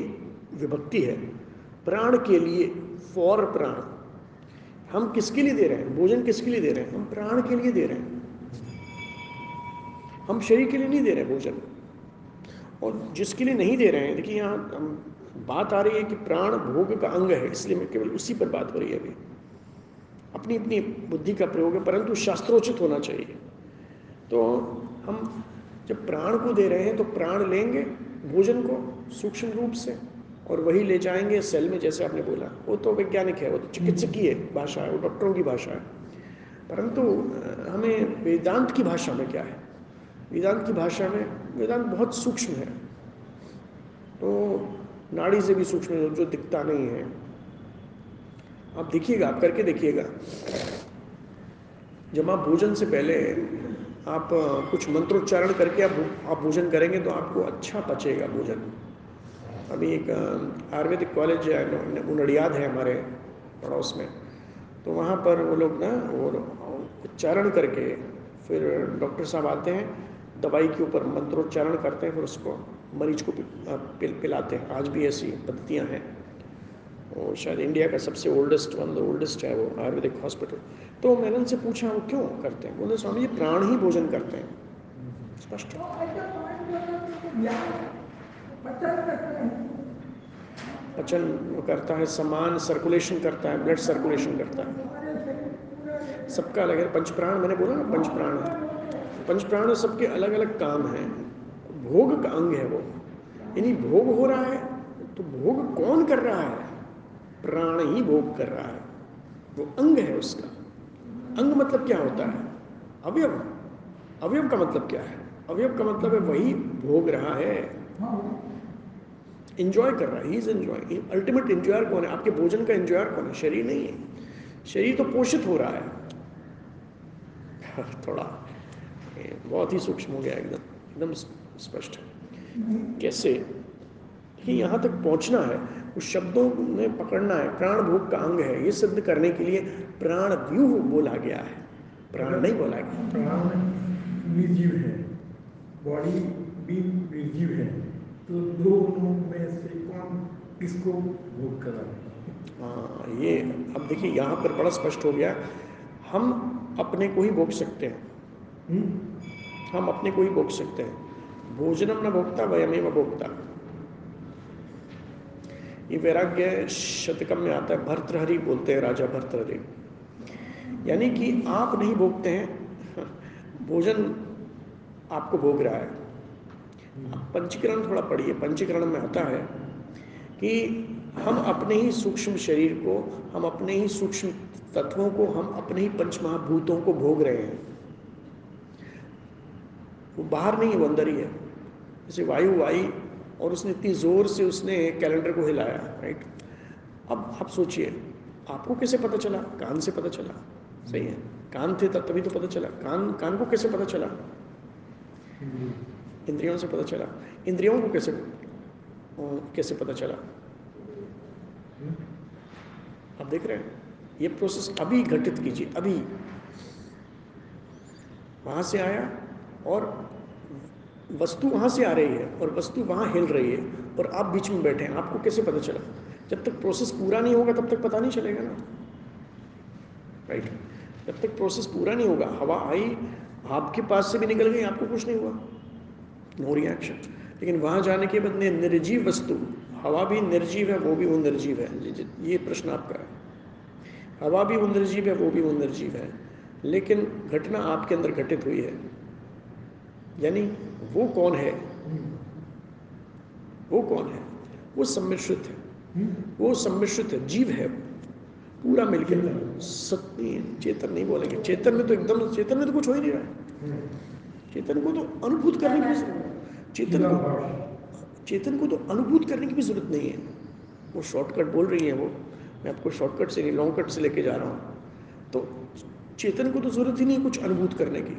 विभक्ति है। प्राण के लिए फॉर प्राण। हम किसके लिए दे रहे हैं? भोजन किसके लिए दे रहे हैं? हम प्राण के लिए दे रहे हैं। हम शरीर के लिए नहीं दे रहे भोजन। और जिसके लिए नहीं दे रहे हैं, देखिए यहाँ हम बात आ रही है कि प्राण भोग का अंग है, इसलिए मैं केवल उसी पर बात हो रही है अभी। अपनी अपनी बुद्धि का प्रयोग है, परंतु शास्त्रोचित होना चाहिए। तो हम जब प्राण को दे रहे हैं तो प्राण लेंगे भोजन को सूक्ष्म रूप से। और वही ले जाएँगे सेल में जैसे आपने बोला। वो तो वैज्ञानिक है वो तो चिकित्सकीय भाषा है वो डॉक्टरों की भाषा है। परंतु हमें वेदांत की भाषा में क्या है? वेदांत की भाषा में वेदांत बहुत सूक्ष्म है। तो नाड़ी से भी सूक्ष्म जो दिखता नहीं है। आप देखिएगा आप करके देखिएगा। जब आप भोजन से पहले आप कुछ मंत्रोच्चारण करके आप आप भोजन करेंगे तो आपको अच्छा पचेगा भोजन। अभी एक आयुर्वेदिक कॉलेज उनड़ियाद है हमारे पड़ोस में। तो वहाँ पर वो लोग ना और उच्चारण करके फिर डॉक्टर साहब आते हैं, दवाई के ऊपर मंत्रोच्चारण करते हैं, फिर उसको मरीज़ को पिल, पिलाते हैं। आज भी ऐसी पद्धतियाँ हैं। वो शायद इंडिया का सबसे ओल्डेस्ट वन द ओल्डेस्ट है वो आयुर्वेदिक हॉस्पिटल तो मैंने उनसे पूछा, वो क्यों करते हैं? बोले, स्वामी जी, प्राण ही भोजन करते हैं। स्पष्ट। पचन करता है, समान सर्कुलेशन करता है ब्लड सर्कुलेशन करता है। सबका अलग है, पंचप्राण, मैंने बोला ना पंचप्राण है। पंचप्राण सबके अलग अलग काम हैं। भोग का अंग है वो। यानी भोग हो रहा है तो भोग कौन कर रहा है? प्राण ही भोग कर रहा है। वो अंग है उसका। अंग मतलब क्या होता है? अवयव। अवयव का मतलब क्या है? अवयव का मतलब है वही भोग रहा है। इंजॉय कर रहा है he is enjoy ultimate enjoyer कौन है? आपके भोजन का इंजॉयर कौन है? शरीर नहीं है। शरीर तो पोषित हो रहा है। थोड़ा बहुत ही सूक्ष्म हो गया एकदम एकदम स्पष्ट। है कैसे? कि यहाँ तक पहुँचना है, उस शब्दों में पकड़ना है, प्राण भोग का अंग है, ये सिद्ध करने के लिए प्राण व्यूह बोला गया है। प्राण नहीं बोला गया। प्राण निर्जीव है बॉडी भी निर्जीव है। तो दोनों में से कौन किसको भोग करा? हाँ ये अब देखिए यहाँ पर बड़ा स्पष्ट हो गया हम अपने को ही भोग सकते हैं। हम्म? हम अपने को ही भोग सकते हैं। भोजनम न भोगता वयमेव भोगता ये वैराग्य शतकम में आता है भर्तृहरि बोलते हैं राजा भर्तृहरि। यानी कि आप नहीं भोगते हैं भोजन आपको भोग रहा है। पंचीकरण थोड़ा पढ़िए, पंचीकरण में आता है कि हम अपने ही सूक्ष्म शरीर को, हम अपने ही सूक्ष्म तत्वों को, हम अपने ही पंच महाभूतों को भोग रहे हैं। वो बाहर नहीं है, वो अंदर ही है। जैसे वायु आई और उसने इतनी ज़ोर से उसने कैलेंडर को हिलाया राइट अब आप सोचिए, आपको कैसे पता चला? कान से पता चला। सही है। कान थे तभी तो पता चला। कान कान को कैसे पता चला? इंद्रियों से पता चला इंद्रियों को कैसे कैसे पता चला आप देख रहे हैं ये प्रोसेस अभी घटित कीजिए अभी वहाँ से आया और वस्तु वहाँ से आ रही है और वस्तु वहाँ हिल रही है और आप बीच में बैठे हैं। आपको कैसे पता चला? जब तक प्रोसेस पूरा नहीं होगा, तब तक पता नहीं चलेगा ना। राइट जब तक प्रोसेस पूरा नहीं होगा, हवा आई, आपके पास से भी निकल गई, आपको कुछ नहीं हुआ। नो रिएक्शन लेकिन वहाँ जाने के बाद निर्जीव वस्तु। हवा भी निर्जीव है, वो भी वो निर्जीव है। ये प्रश्न आपका है। हवा भी वो निर्जीव है, वो भी वो निर्जीव है। लेकिन घटना आपके अंदर घटित हुई है। यानी वो कौन है? वो कौन है? वो सम्मिश्रित है। वो सम्मिश्रित है, जीव है पूरा मिलकर सत्य, चेतन नहीं बोलेंगे। चेतन में तो एकदम, चेतन में तो कुछ हो ही नहीं रहा है। चेतन को तो अनुभूत करने की चेतन को चेतन को तो अनुभूत करने की भी ज़रूरत नहीं है। वो शॉर्टकट बोल रही है वो। मैं आपको शॉर्टकट से नहीं लॉन्ग कट से लेके जा रहा हूँ। तो चेतन को तो ज़रूरत ही नहीं कुछ अनुभूत करने की।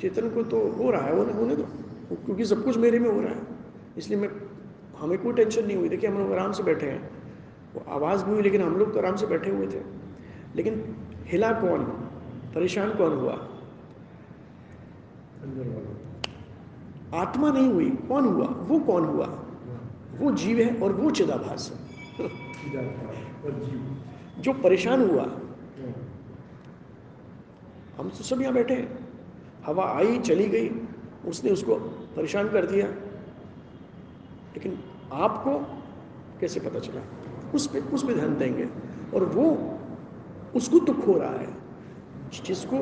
चेतन को तो हो रहा है होने होने दो। क्योंकि सब कुछ मेरे में हो रहा है। इसलिए मैं हमें कोई टेंशन नहीं हुई। देखिए हम लोग आराम से बैठे हैं। वो आवाज़ भी हुई लेकिन हम लोग तो आराम से बैठे हुए थे। लेकिन हिला कौन? परेशान कौन हुआ? आत्मा नहीं हुई कौन हुआ? वो कौन हुआ? वो जीव है और वो चिदाभास है। जो परेशान हुआ। हम तो सब यहाँ बैठे हैं। हवा आई चली गई। उसने उसको परेशान कर दिया। लेकिन आपको कैसे पता चला? उस पर उस पर ध्यान देंगे। और वो उसको दुख हो रहा है। जिसको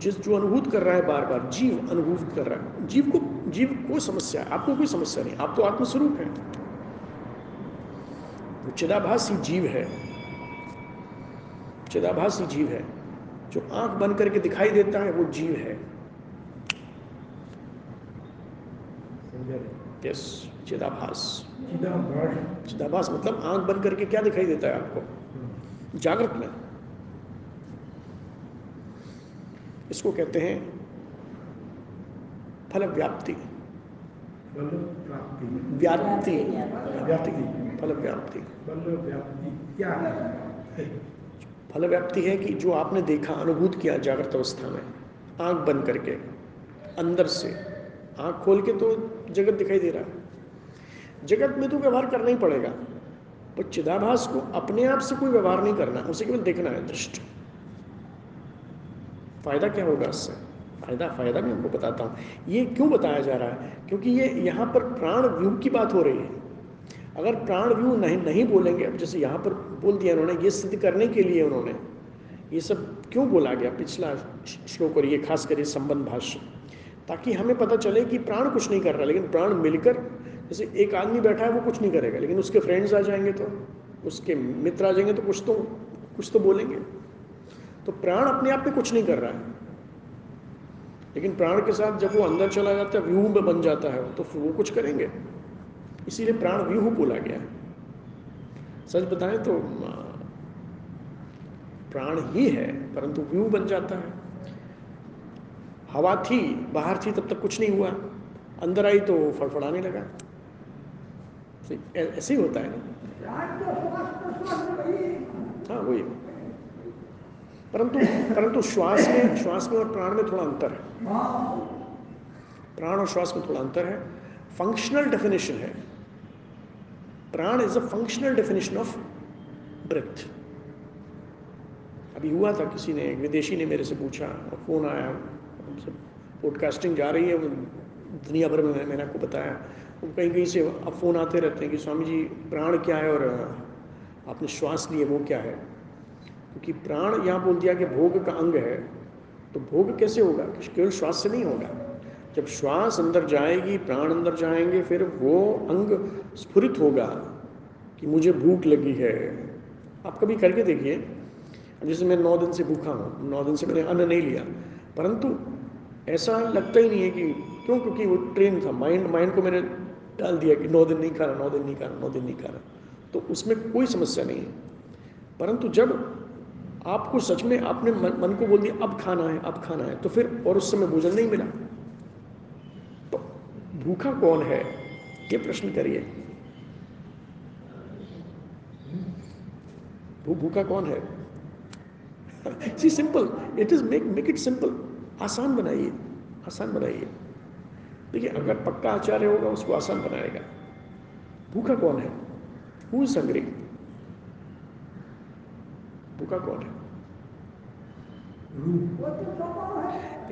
जिस जो अनुभूत कर रहा है बार बार जीव अनुभूत कर रहा है। जीव को जीव को समस्या है आपको कोई समस्या नहीं आप तो आत्मस्वरूप हैं। चिदाभासी जीव है। चिदाभासी जीव है। जो आँख बंद करके दिखाई देता है वो जीव है। यस चिदाभास। चिदाभास। मतलब आँख बंद करके क्या दिखाई देता है आपको? जागृत में। इसको कहते हैं फल व्याप्ति व्याप्ति। व्याप्ति। फल व्याप्ति क्या फल व्याप्ति है कि जो आपने देखा अनुभूत किया जागृत अवस्था में आँख बंद करके अंदर से। आँख खोल के तो जगत दिखाई दे रहा है। जगत में तो व्यवहार करना ही पड़ेगा पर चिदाभास को अपने आप से कोई व्यवहार नहीं करना उसे केवल देखना है दृष्ट। फ़ायदा क्या होगा इससे फ़ायदा फ़ायदा भी हमको बताता हूँ। ये क्यों बताया जा रहा है? क्योंकि ये यहाँ पर प्राण व्यू की बात हो रही है। अगर प्राण व्यू नहीं नहीं बोलेंगे, अब जैसे यहाँ पर बोल दिया उन्होंने ये सिद्ध करने के लिए उन्होंने, ये सब क्यों बोला गया पिछला श्लोक और ये खास कर संबंध भाष्य? ताकि हमें पता चले कि प्राण कुछ नहीं कर रहा, लेकिन प्राण मिलकर, जैसे एक आदमी बैठा है, वो कुछ नहीं करेगा, लेकिन उसके फ्रेंड्स आ जाएँगे तो उसके मित्र आ जाएँगे तो कुछ तो कुछ तो बोलेंगे। तो प्राण अपने आप में कुछ नहीं कर रहा है। लेकिन प्राण के साथ जब वो अंदर चला जाता है व्यूह में बन जाता है तो फिर वो कुछ करेंगे। इसीलिए प्राण व्यूह बोला गया है। सच बताएँ तो प्राण ही है परंतु व्यूह बन जाता है। हवा थी बाहर थी तब तक कुछ नहीं हुआ। अंदर आई तो फड़फड़ाने लगा। तो ऐसे ही होता है ना। हाँ वही। परंतु परंतु श्वास में श्वास में और प्राण में थोड़ा अंतर है। प्राण और श्वास में थोड़ा अंतर है। फंक्शनल डेफिनेशन है। प्राण is a functional definition of breath अभी हुआ था, किसी ने, एक विदेशी ने मेरे से पूछा, और फ़ोन आया पॉडकास्टिंग जा रही है दुनिया भर में मैंने आपको बताया। वो कहीं कहीं से अब फ़ोन आते रहते हैं कि स्वामी जी, प्राण क्या है और, आपने श्वास लिए, वो क्या है? क्योंकि प्राण यहाँ बोल दिया कि भोग का अंग है तो भोग कैसे होगा? केवल श्वास से नहीं होगा। जब श्वास अंदर जाएगी, प्राण अंदर जाएँगे, फिर वो अंग स्फुरित होगा कि मुझे भूख लगी है। आप कभी करके देखिए। जैसे मैं नौ दिन से भूखा हूँ, नौ दिन से मैंने अन्न नहीं लिया, परंतु ऐसा लगता ही नहीं है कि क्यों? क्योंकि वो ट्रेन था। माइंड माइंड को मैंने डाल दिया कि नौ दिन नहीं खा रहा नौ दिन नहीं खा रहा नौ दिन नहीं खा रहा तो उसमें कोई समस्या नहीं है। परंतु जब आपको सच में आपने मन, मन को बोल दिया अब खाना है अब खाना है। तो फिर और उस समय भोजन नहीं मिला। तो भूखा कौन है? ये प्रश्न करिए। वो भूखा कौन है? See simple it is make make it simple आसान बनाइए आसान बनाइए। देखिए अगर पक्का आचार्य होगा उसको आसान बनाएगा। भूखा कौन है? हु इज़ हंग्री भूखा कौन है?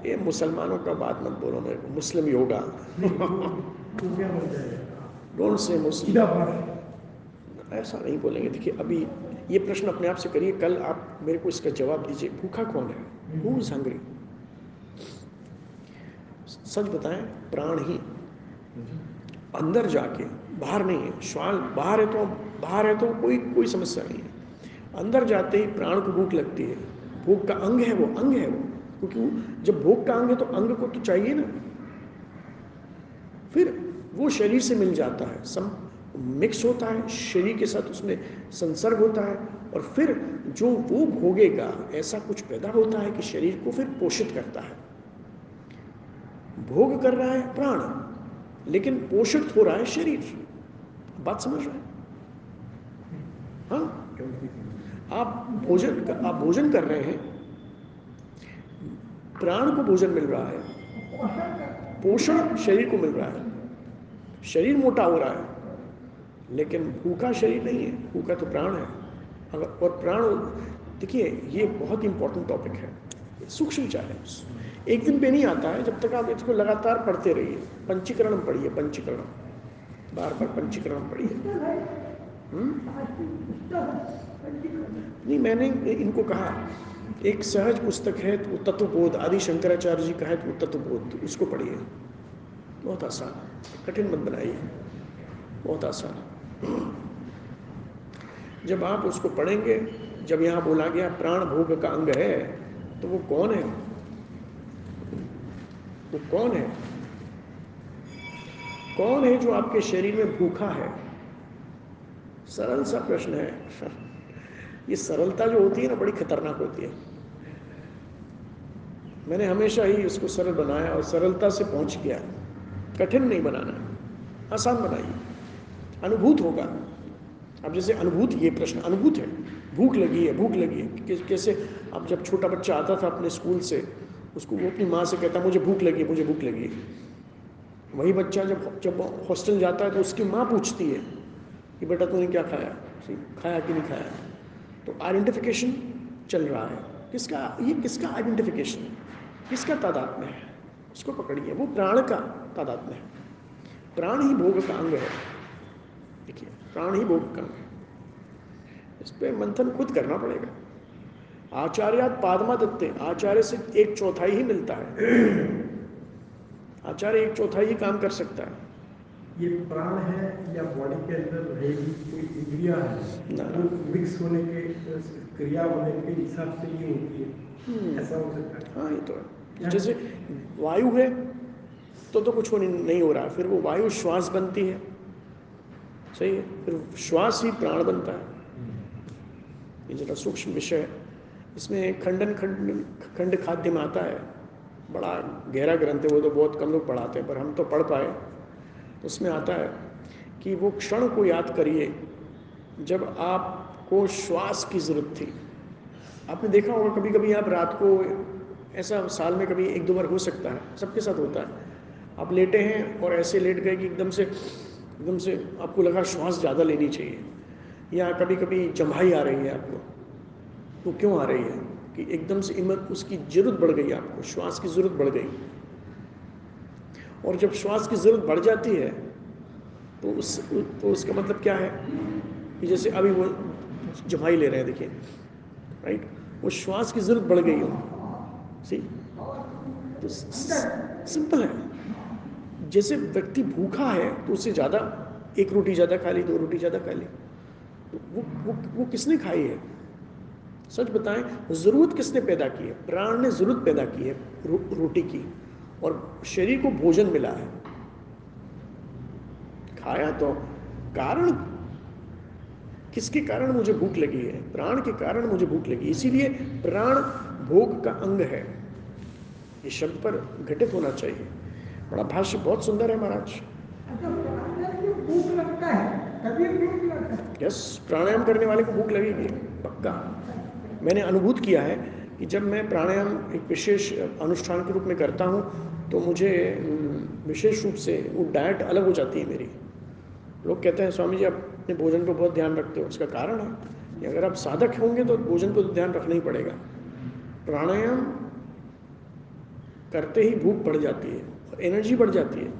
ये मुसलमानों का बात मत बोलो मेरे को मुस्लिम योगा। डोंट से मुस्लिम ऐसा नहीं बोलेंगे। देखिए अभी ये प्रश्न अपने आप से करिए कल आप मेरे को इसका जवाब दीजिए। भूखा कौन है? हु इज़ हंग्री सच बताएँ प्राण ही। अंदर जाके बाहर नहीं है। श्वास बाहर है तो बाहर है तो कोई कोई समस्या नहीं है। अंदर जाते ही प्राण को भूख लगती है। भूख का अंग है वो, अंग है वो। क्योंकि जब भोग का अंग है तो अंग को तो चाहिए ना। फिर वो शरीर से मिल जाता है। सम मिक्स होता है, शरीर के साथ उसमें संसर्ग होता है और फिर जो वो भोगेगा, ऐसा कुछ पैदा होता है कि शरीर को फिर पोषित करता है। भोग कर रहा है प्राण, लेकिन पोषित हो रहा है शरीर। बात समझ रहे हैं? हाँ? आप भोजन कर, आप भोजन कर रहे हैं प्राण को भोजन मिल रहा है पोषण शरीर को मिल रहा है शरीर मोटा हो रहा है लेकिन भूखा शरीर नहीं है भूखा तो प्राण है अगर और प्राण देखिए ये बहुत इंपॉर्टेंट टॉपिक है सूक्ष्म विचार है एक दिन पे नहीं आता है जब तक आप इसको लगातार पढ़ते रहिए पंचीकरण पढ़िए पंचीकरण बार बार पंचीकरण पढ़िए हम्म? नहीं, मैंने इनको कहा, एक सहज पुस्तक है तो तत्वबोध, आदि शंकराचार्य जी का है तो तत्वबोध उसको पढ़िए। बहुत आसान, कठिन मत बनाइए। बहुत आसान। जब आप उसको पढ़ेंगे, जब यहाँ बोला गया प्राण भोग का अंग है तो वो कौन है? वो कौन है? कौन है जो आपके शरीर में भूखा है? सरल सा प्रश्न है। ये सरलता जो होती है ना, बड़ी खतरनाक होती है। मैंने हमेशा ही उसको सरल बनाया और सरलता से पहुँच गया। कठिन नहीं बनाना, आसान बनाइए। अनुभूत होगा। अब जैसे अनुभूत, ये प्रश्न, अनुभूत है। भूख लगी है, भूख लगी है। कैसे? अब जब छोटा बच्चा आता था अपने स्कूल से, उसको वो अपनी माँ से कहता, मुझे भूख लगी है, मुझे भूख लगी है। वही बच्चा जब जब हॉस्टल जाता है तो उसकी माँ पूछती है कि, बेटा, तूने क्या खाया? खाया कि नहीं खाया? तो आइडेंटिफिकेशन चल रहा है। किसका, ये किसका आइडेंटिफिकेशन है? किसका तादाद में है? उसको पकड़िए। वो प्राण का तादाद में है। प्राण ही भोग का अंग है। देखिए, प्राण ही भोग का अंग है। इस पर मंथन खुद करना पड़ेगा। आचार्यात पादमा दत्ते आचार्य से एक चौथाई ही मिलता है। आचार्य एक चौथाई ही काम कर सकता है। ये प्राण है या बॉडी के अंदर रहेगी कोई इंद्रिया है। वो मिक्स होने के क्रिया होने के हिसाब से ये होती हम्म। है ऐसा हो सकता है। हाँ ये तो है। जैसे वायु है तो तो कुछ हो नहीं नहीं हो रहा फिर वो वायु श्वास बनती है। सही है। फिर श्वास ही प्राण बनता है। ये जरा सूक्ष्म विषय है। इसमें खंडन खंड खंड खाद्य में आता है। बड़ा गहरा ग्रंथ है वो तो बहुत कम लोग पढ़ाते हैं पर हम तो पढ़ पाए। उसमें आता है कि वो क्षण को याद करिए जब आपको श्वास की ज़रूरत थी। आपने देखा होगा कभी कभी आप रात को ऐसा साल में कभी एक दो बार हो सकता है, सबके साथ होता है। आप लेटे हैं और ऐसे लेट गए कि एकदम से एकदम से आपको लगा श्वास ज़्यादा लेनी चाहिए। या कभी कभी जम्हाई आ रही है आपको तो क्यों आ रही है कि एकदम से इमर उसकी ज़रूरत बढ़ गई आपको, श्वास की ज़रूरत बढ़ गई। और जब श्वास की ज़रूरत बढ़ जाती है तो उस तो उसका मतलब क्या है? कि जैसे अभी वो जमाई ले रहे हैं देखिए राइट वो श्वास की ज़रूरत बढ़ गई हो सी तो सिंपल है। जैसे व्यक्ति भूखा है तो उससे ज़्यादा एक रोटी ज़्यादा खा ली दो रोटी ज़्यादा खा ली तो वो वो वो किसने खाई है? सच बताएँ ज़रूरत किसने पैदा की है? प्राण ने ज़रूरत पैदा की है रो, रोटी की। और शरीर को भोजन मिला है। खाया तो कारण किसके कारण मुझे भूख लगी है? प्राण के कारण मुझे भूख लगी। इसीलिए प्राण भोग का अंग है। ये शब्द पर घटित होना चाहिए। बड़ा भाष्य बहुत सुंदर है महाराज। अच्छा प्राणायाम की भूख लगता है? तभी भूख लगता है। यस प्राणायाम करने वाले को भूख लगेगी। पक्का। मैंने अनुभूत किया है कि जब मैं प्राणायाम एक विशेष अनुष्ठान के रूप में करता हूँ तो मुझे विशेष रूप से वो डाइट अलग हो जाती है मेरी। लोग कहते हैं, स्वामी जी, आप अपने भोजन पर बहुत ध्यान रखते हो। उसका कारण है कि अगर आप साधक होंगे तो भोजन पर तो ध्यान रखना ही पड़ेगा। प्राणायाम करते ही भूख बढ़ जाती है और एनर्जी बढ़ जाती है।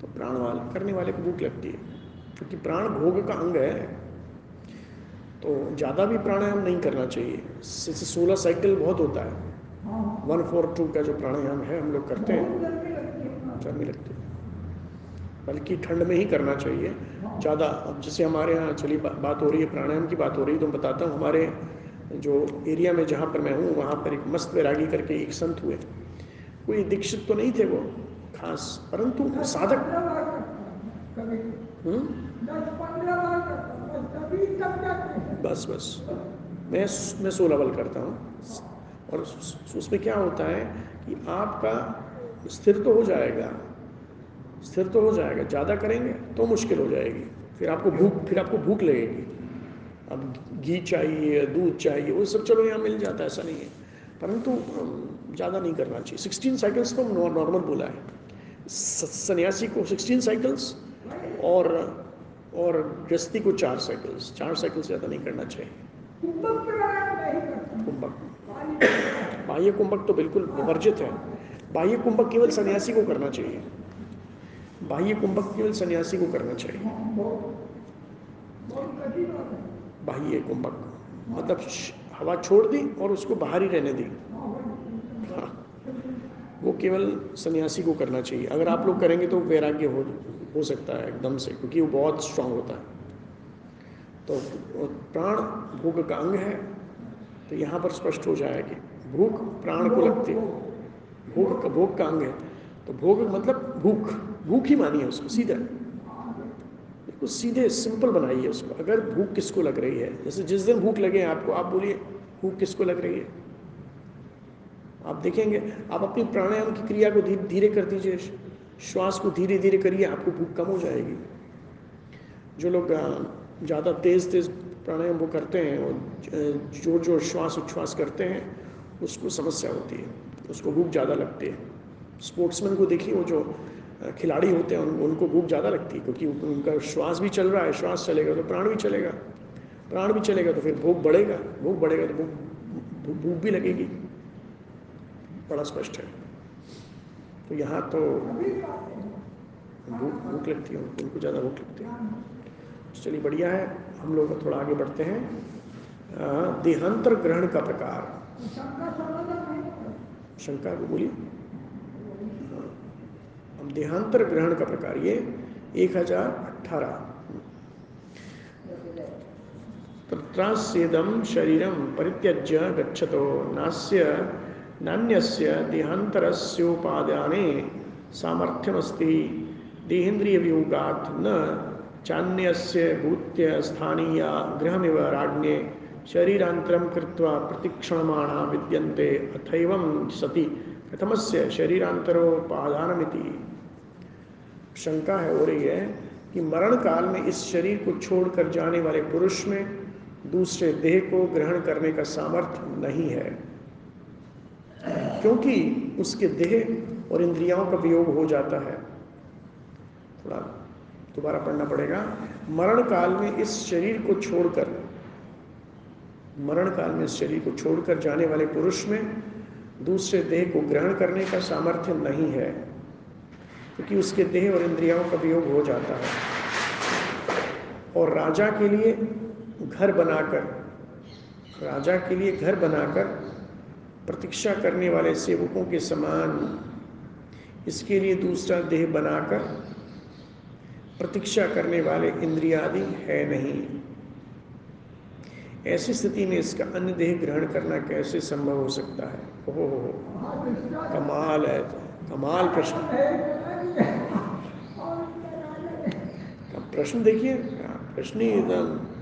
तो प्राण वाले, करने वाले को भूख लगती है। क्योंकि प्राण भोग का अंग है तो ज़्यादा भी प्राणायाम नहीं करना चाहिए। जैसे सोलह साइकिल बहुत होता है। हाँ। वन फोर टू का जो प्राणायाम है हम लोग करते हैं। गर्मी लगती है। है। बल्कि ठंड में ही करना चाहिए। ज़्यादा अब जैसे हमारे यहाँ चली बा, बात हो रही है प्राणायाम की बात हो रही है तो मैं बताता हूँ। हमारे जो एरिया में जहाँ पर मैं हूँ वहाँ पर एक मस्त वैरागी करके एक संत हुए। कोई दीक्षित तो नहीं थे वो खास परंतु साधक। बस बस। मैं मैं सोलह बल करता हूँ। और उसमें क्या होता है कि आपका स्थिर तो हो जाएगा। स्थिर तो हो जाएगा। ज़्यादा करेंगे तो मुश्किल हो जाएगी। फिर आपको भूख, फिर आपको भूख लगेगी। अब घी चाहिए, दूध चाहिए, वो सब चलो यहाँ मिल जाता है, ऐसा नहीं है। परंतु ज़्यादा नहीं करना चाहिए। सिक्सटीन साइकिल्स तो नॉर्मल बोला है। सन्यासी को सिक्सटीन साइकिल्स और और गृहस्थी को चार साइकिल्स चार साइकिल से ज़्यादा नहीं करना चाहिए। कुंभक। बाह्य कुंभक तो बिल्कुल वर्जित है। बाह्य कुंभक केवल सन्यासी को करना चाहिए। बाह्य कुंभक केवल सन्यासी को करना चाहिए। बाह्य कुंभक। मतलब हवा छोड़ दी और उसको बाहर ही रहने दी। वो केवल सन्यासी को करना चाहिए। अगर आप लोग करेंगे तो वैराग्य हो हो सकता है एकदम से, क्योंकि वो बहुत स्ट्रांग होता है। तो प्राण भोग का अंग है तो यहाँ पर स्पष्ट हो जाए कि भूख प्राण को लगती है। भोग का भोग का अंग है। तो भोग मतलब भूख भूख ही मानिए उसको, सीधा। बिल्कुल सीधे सिंपल बनाइए उसको। अगर भूख किसको लग रही है? जैसे जिस दिन भूख लगे आपको, आप बोलिए, भूख किसको लग रही है? आप देखेंगे आप अपनी प्राणायाम की क्रिया को धीरे धीरे कर दीजिए श्वास को धीरे धीरे करिए आपको भूख कम हो जाएगी। जो लोग ज़्यादा तेज़ तेज़ प्राणायाम वो करते हैं और ज़ोर ज़ोर श्वास उच्छ्वास करते हैं उसको समस्या होती है उसको भूख ज़्यादा लगती है। स्पोर्ट्समैन को देखिए वो जो खिलाड़ी होते हैं उन, उनको भूख ज़्यादा लगती है क्योंकि उनका श्वास भी चल रहा है श्वास चलेगा तो प्राण भी चलेगा। प्राण भी चलेगा तो फिर भूख बढ़ेगा भूख बढ़ेगा तो भूख भूख- भी लगेगी। बड़ा स्पष्ट है। तो यहाँ तो हैं भूख भूख लगती है, उनको उनको ज़्यादा भूख लगती है। चलिए, बढ़िया है। हम लोग थोड़ा आगे बढ़ते हैं। देहांतर ग्रहण का प्रकार। तो शंका को बोलिए। हाँ। हम देहांतर ग्रहण का प्रकार ये, एक हज़ार अठारह तत्रास्येदं शरीरं परित्यज्य गच्छतो। नास्य नान्यस्य सामर्थ्यमस्ति। देहेन्द्रियवियोगात् न चान्यस्य भूत्य स्थानीया गृहमिव राज्ञे शरीरान्तरं कृत्वा प्रतिक्षणमाणा विद्यन्ते अथैवं सति। कथमस्य शरीरान्तरोपादानमिति शंका है, हो रही है कि मरण काल में इस शरीर को छोड़कर जाने वाले पुरुष में दूसरे देह को ग्रहण करने का सामर्थ्य नहीं है। क्योंकि उसके देह और इंद्रियों का वियोग हो जाता है। थोड़ा दोबारा पढ़ना पड़ेगा। मरण काल में इस शरीर को छोड़कर, मरण काल में इस शरीर को छोड़कर जाने वाले पुरुष में दूसरे देह को ग्रहण करने का सामर्थ्य नहीं है, क्योंकि तो उसके देह और इंद्रियाओं का वियोग हो जाता है। और राजा के लिए घर बनाकर, राजा के लिए घर बनाकर प्रतीक्षा करने वाले सेवकों के समान इसके लिए दूसरा देह बनाकर प्रतीक्षा करने वाले इंद्रियादि है नहीं। ऐसी स्थिति में इसका अन्य देह ग्रहण करना कैसे संभव हो सकता है? ओहो हो हो, हाँ, कमाल है कमाल प्रश्न। है, है। प्रश्न देखिए प्रश्न ही एकदम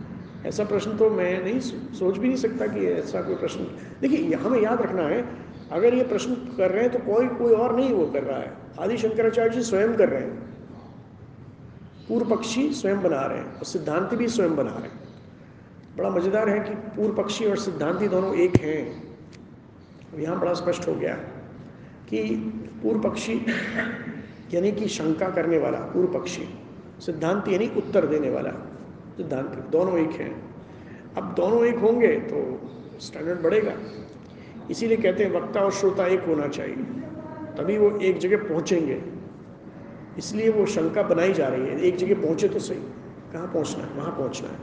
ऐसा प्रश्न तो मैं नहीं सोच भी नहीं सकता कि ऐसा कोई प्रश्न। देखिए हमें याद रखना है, अगर ये प्रश्न कर रहे हैं तो कोई कोई और नहीं वो कर रहा है। आदि शंकराचार्य जी स्वयं कर रहे हैं। पूर्व पक्षी स्वयं बना रहे हैं और सिद्धांति भी स्वयं बना रहे हैं। बड़ा मज़ेदार है कि पूर्व पक्षी और सिद्धांति दोनों एक हैं। यहाँ बड़ा स्पष्ट हो गया कि पूर्व पक्षी यानी कि शंका करने वाला, पूर्व पक्षी, सिद्धांत यानी उत्तर देने वाला। सिद्धांत दोनों एक हैं। अब दोनों एक होंगे तो स्टैंडर्ड बढ़ेगा। इसीलिए कहते हैं वक्ता और श्रोता एक होना चाहिए। तभी वो एक जगह पहुँचेंगे। इसलिए वो शंका बनाई जा रही है एक जगह पहुँचे तो सही। कहाँ पहुँचना है? वहाँ पहुँचना है।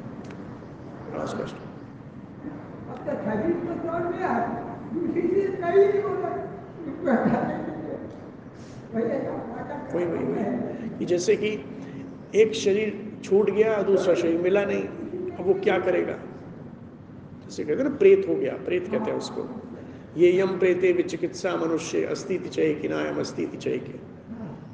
बड़ा स्पष्ट तो तो नहीं वही वही वही। कि जैसे कि एक शरीर छूट गया, दूसरा शरीर मिला नहीं, अब वो क्या करेगा? जैसे कहते हैं ना, प्रेत हो गया, प्रेत कहते हैं उसको। ये यम प्रेते विचिकित्सा मनुष्य, अस्तित्व चय कि नायम अस्तित्व के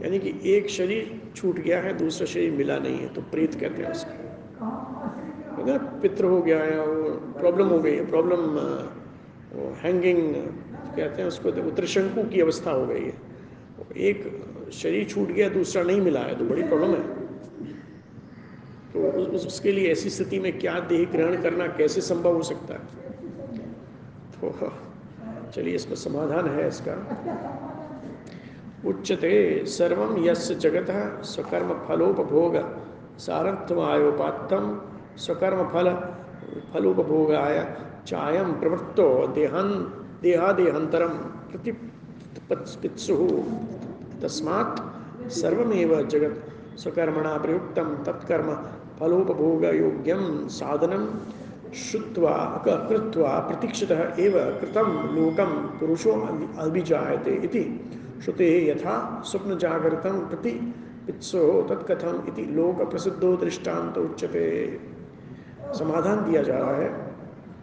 यानी कि एक शरीर छूट गया है, दूसरा शरीर मिला नहीं है तो प्रेत कहते हैं उसको। हैं पित्र हो गया है, वो प्रॉब्लम हो गई है, प्रॉब्लम हैंगिंग, कहते हैं उसको, देखो, त्रिशंकु की अवस्था हो गई है। एक शरीर छूट गया, दूसरा नहीं मिला है तो बड़ी प्रॉब्लम है। तो उस, उसके लिए ऐसी स्थिति में क्या देह ग्रहण करना कैसे संभव हो सकता है? तो चलिए इसका समाधान है इसका। उच्चते सर्व यस्य जगत स्वकर्म फलोपभोग सारत्वयोपात्तम स्वकर्म फल फलोपभोगाय चायम प्रवृत्तो देहन देहादेहंतरम प्रतिपित्सु। तस्मात् सर्वमेव जगत स्वकर्मणा प्रयुक्तम तत्कर्म फलोपभोग योग्यम साधनम श्रुत्वा कृत्वा, प्रतीक्षितः एव कृतं लोकं पुरुषो अभिजायते इति। श्रुते यथा स्वप्न जागृतं प्रति पित्सो तत्कथम इति लोक प्रसिद्धो दृष्टांत उच्चते समाधान दिया जा रहा है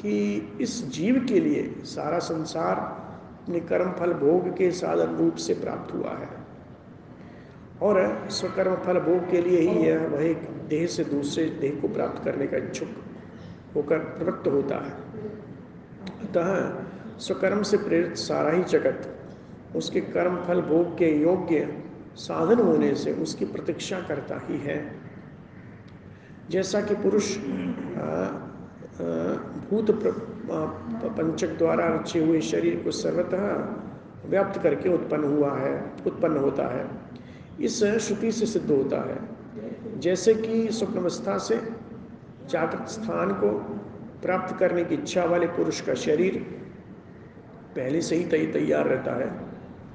कि इस जीव के लिए सारा संसार अपने कर्म फल भोग के साधन रूप से प्राप्त हुआ है। और स्वकर्म फल भोग के लिए ही यह वह देह से दूसरे देह को प्राप्त करने का इच्छुक होकर प्रवृत्त होता है। अतः स्वकर्म से प्रेरित सारा ही जगत, उसके कर्म, फल, भोग के योग्य साधन होने से उसकी प्रतीक्षा करता ही है। जैसा कि पुरुष भूत पंचक द्वारा रचे हुए शरीर को सर्वतः व्याप्त करके उत्पन्न हुआ है, उत्पन्न होता है। इस श्रुति से सिद्ध होता है जैसे कि स्वप्नवस्था से जागृत स्थान को प्राप्त करने की इच्छा वाले पुरुष का शरीर पहले से ही तय तैयार रहता है।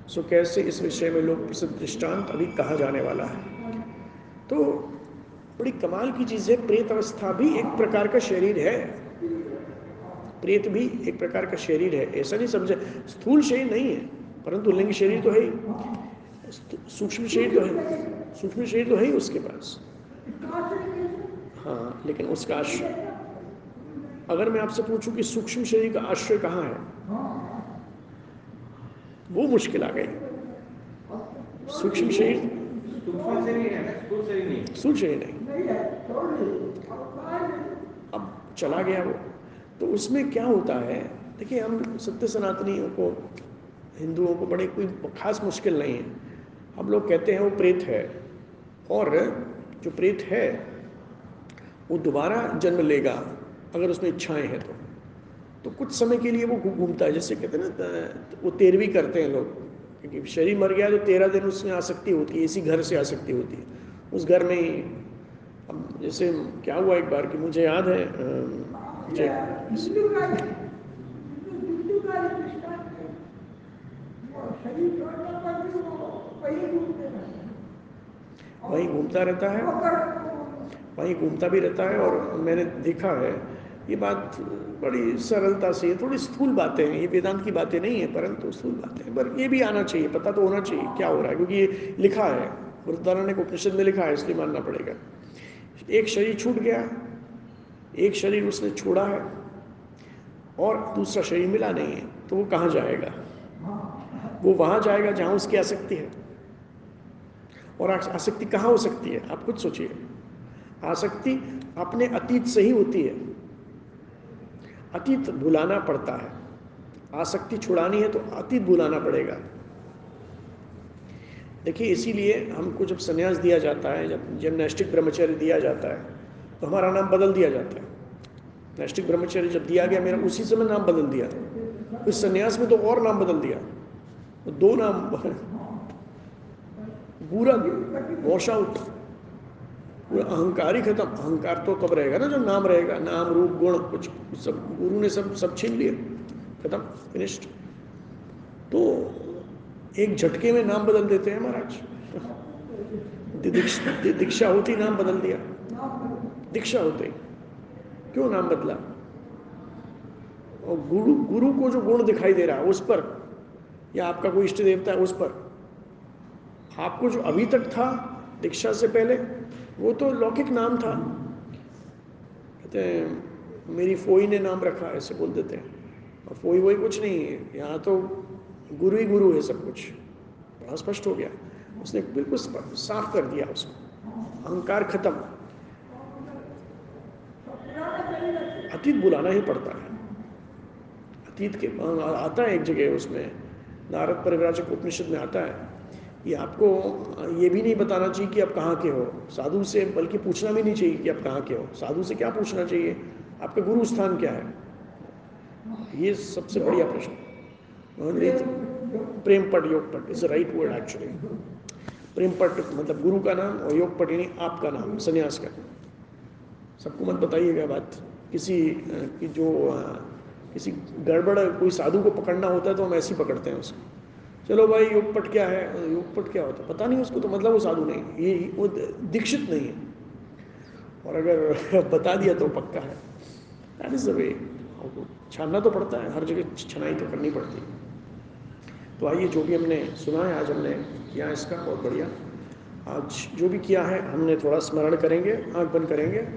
सो कैसे इस विषय में लोग प्रसिद्ध दृष्टांत अभी कहा जाने वाला है। तो बड़ी कमाल की चीज़ है, प्रेत अवस्था भी एक प्रकार का शरीर है। प्रेत भी एक प्रकार का शरीर है। ऐसा नहीं समझे, स्थूल शरीर नहीं है, परंतु लिंग शरीर तो है ही। सूक्ष्म शरीर तो है। सूक्ष्म शरीर तो है ही उसके पास। हाँ लेकिन उसका आश्रय अगर मैं आपसे पूछूँ कि सूक्ष्म शरीर का आश्रय कहाँ है? वो मुश्किल आ गई। सूक्ष्म शरीर सूक्ष्म शरीर नहीं। अब चला गया वो। तो उसमें क्या होता है? देखिए, हम सत्य सनातनियों को, हिंदुओं को बड़े कोई खास मुश्किल नहीं है। हम लोग कहते हैं वो प्रेत है। और जो प्रेत है, वो दोबारा जन्म लेगा, अगर उसमें इच्छाएँ हैं तो। तो कुछ समय के लिए वो घूमता है, जैसे कहते हैं ना वो तेरहवीं करते हैं लोग। क्योंकि शरीर मर गया तो तेरह दिन उसमें आसक्ति होती है, इसी घर से आसक्ति होती है। उस घर में ही, अब जैसे क्या हुआ एक बार कि मुझे याद है मुझे वहीं घूमता रहता है। वहीं घूमता भी रहता है और मैंने देखा है। ये बात बड़ी सरलता से, थोड़ी स्थूल बातें हैं, ये वेदांत की बातें नहीं है, परंतु स्थूल बातें हैं। पर ये भी आना चाहिए, पता तो होना चाहिए क्या हो रहा है, क्योंकि ये लिखा है, गुरुद्वारा को उपनिषद में लिखा है, इसलिए मानना पड़ेगा। एक शरीर छूट गया, एक शरीर उसने छोड़ा है, और दूसरा शरीर मिला नहीं है तो वो कहाँ जाएगा? वो वहाँ जाएगा जहाँ उसकी आसक्ति है। और आसक्ति कहाँ हो सकती है? आप खुद सोचिए। आसक्ति अपने अतीत से ही होती है। अतीत भुलाना पड़ता है। आसक्ति छुड़ानी है तो अतीत भुलाना पड़ेगा। देखिए, इसीलिए हमको जब संन्यास दिया जाता है, जब जिम्नास्टिक ब्रह्मचर्य दिया जाता है तो हमारा नाम बदल दिया जाता है। नैष्टिक ब्रह्मचर्य जब दिया गया, मेरा उसी समय नाम बदल दिया। उस संन्यास में तो और नाम बदल दिया। तो दो नाम पूरा वॉश आउट पूरा अहंकार ही खत्म। अहंकार तो कब रहेगा ना जब नाम रहेगा। नाम, रूप, गुण, कुछ, सब, गुरु ने सब सब छीन लिया। खत्म फिनिश्ड तो एक झटके में नाम बदल देते हैं महाराज। दीक्षा होती, नाम बदल दिया। दीक्षा होते। क्यों नाम बदला? और गुरु गुरु को जो गुण दिखाई दे रहा है, उस पर, या आपका कोई इष्ट देवता है, उस पर। आपको जो अभी तक था, दीक्षा से पहले, वो तो लौकिक नाम था। कहते हैं, मेरी फोई ने नाम रखा, ऐसे बोल देते हैं। और फोई वोई कुछ नहीं है, यहाँ तो गुरु ही गुरु है सब कुछ। बड़ा स्पष्ट हो गया। उसने बिल्कुल साफ़ कर दिया उसको। अहंकार खत्म। अतीत बुलाना ही पड़ता है। अतीत के आता है एक जगह उसमें, नारद परिव्राजक उपनिषद में आता है। ये आपको ये भी नहीं बताना चाहिए कि आप कहाँ के हो। साधु से बल्कि पूछना भी नहीं चाहिए कि आप कहाँ के हो। साधु से क्या पूछना चाहिए? आपका गुरु स्थान क्या है? ये सबसे बढ़िया प्रश्न। प्रेम पट योग पट इज़ राइट वर्ड एक्चुअली प्रेम पट मतलब गुरु का नाम और योग पट यानी आपका नाम, संन्यास का। सबको मत बताइएगा बात। किसी की जो किसी गड़बड़, कोई साधु को पकड़ना होता है तो हम ऐसे ही पकड़ते हैं उसको। चलो भाई, योगपट क्या है? योगपट क्या होता है? पता नहीं, उसको तो मतलब वो साधु नहीं ये, वो दीक्षित नहीं है। और अगर बता दिया तो पक्का है। दैट इज़ द वे छानना तो पड़ता है। हर जगह छनाई तो करनी पड़ती है। तो आइए, जो भी हमने सुना है, आज हमने किया इसका, बहुत बढ़िया। आज जो भी किया है, हमने थोड़ा स्मरण करेंगे, आँख बंद करेंगे।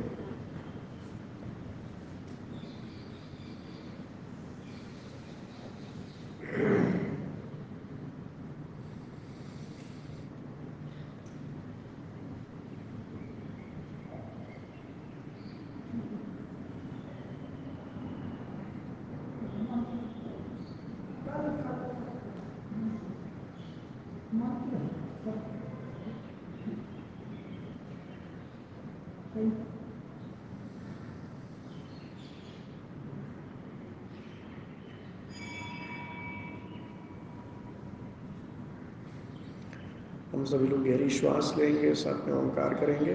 सभी लोग गहरी श्वास लेंगे साथ में ओंकार करेंगे।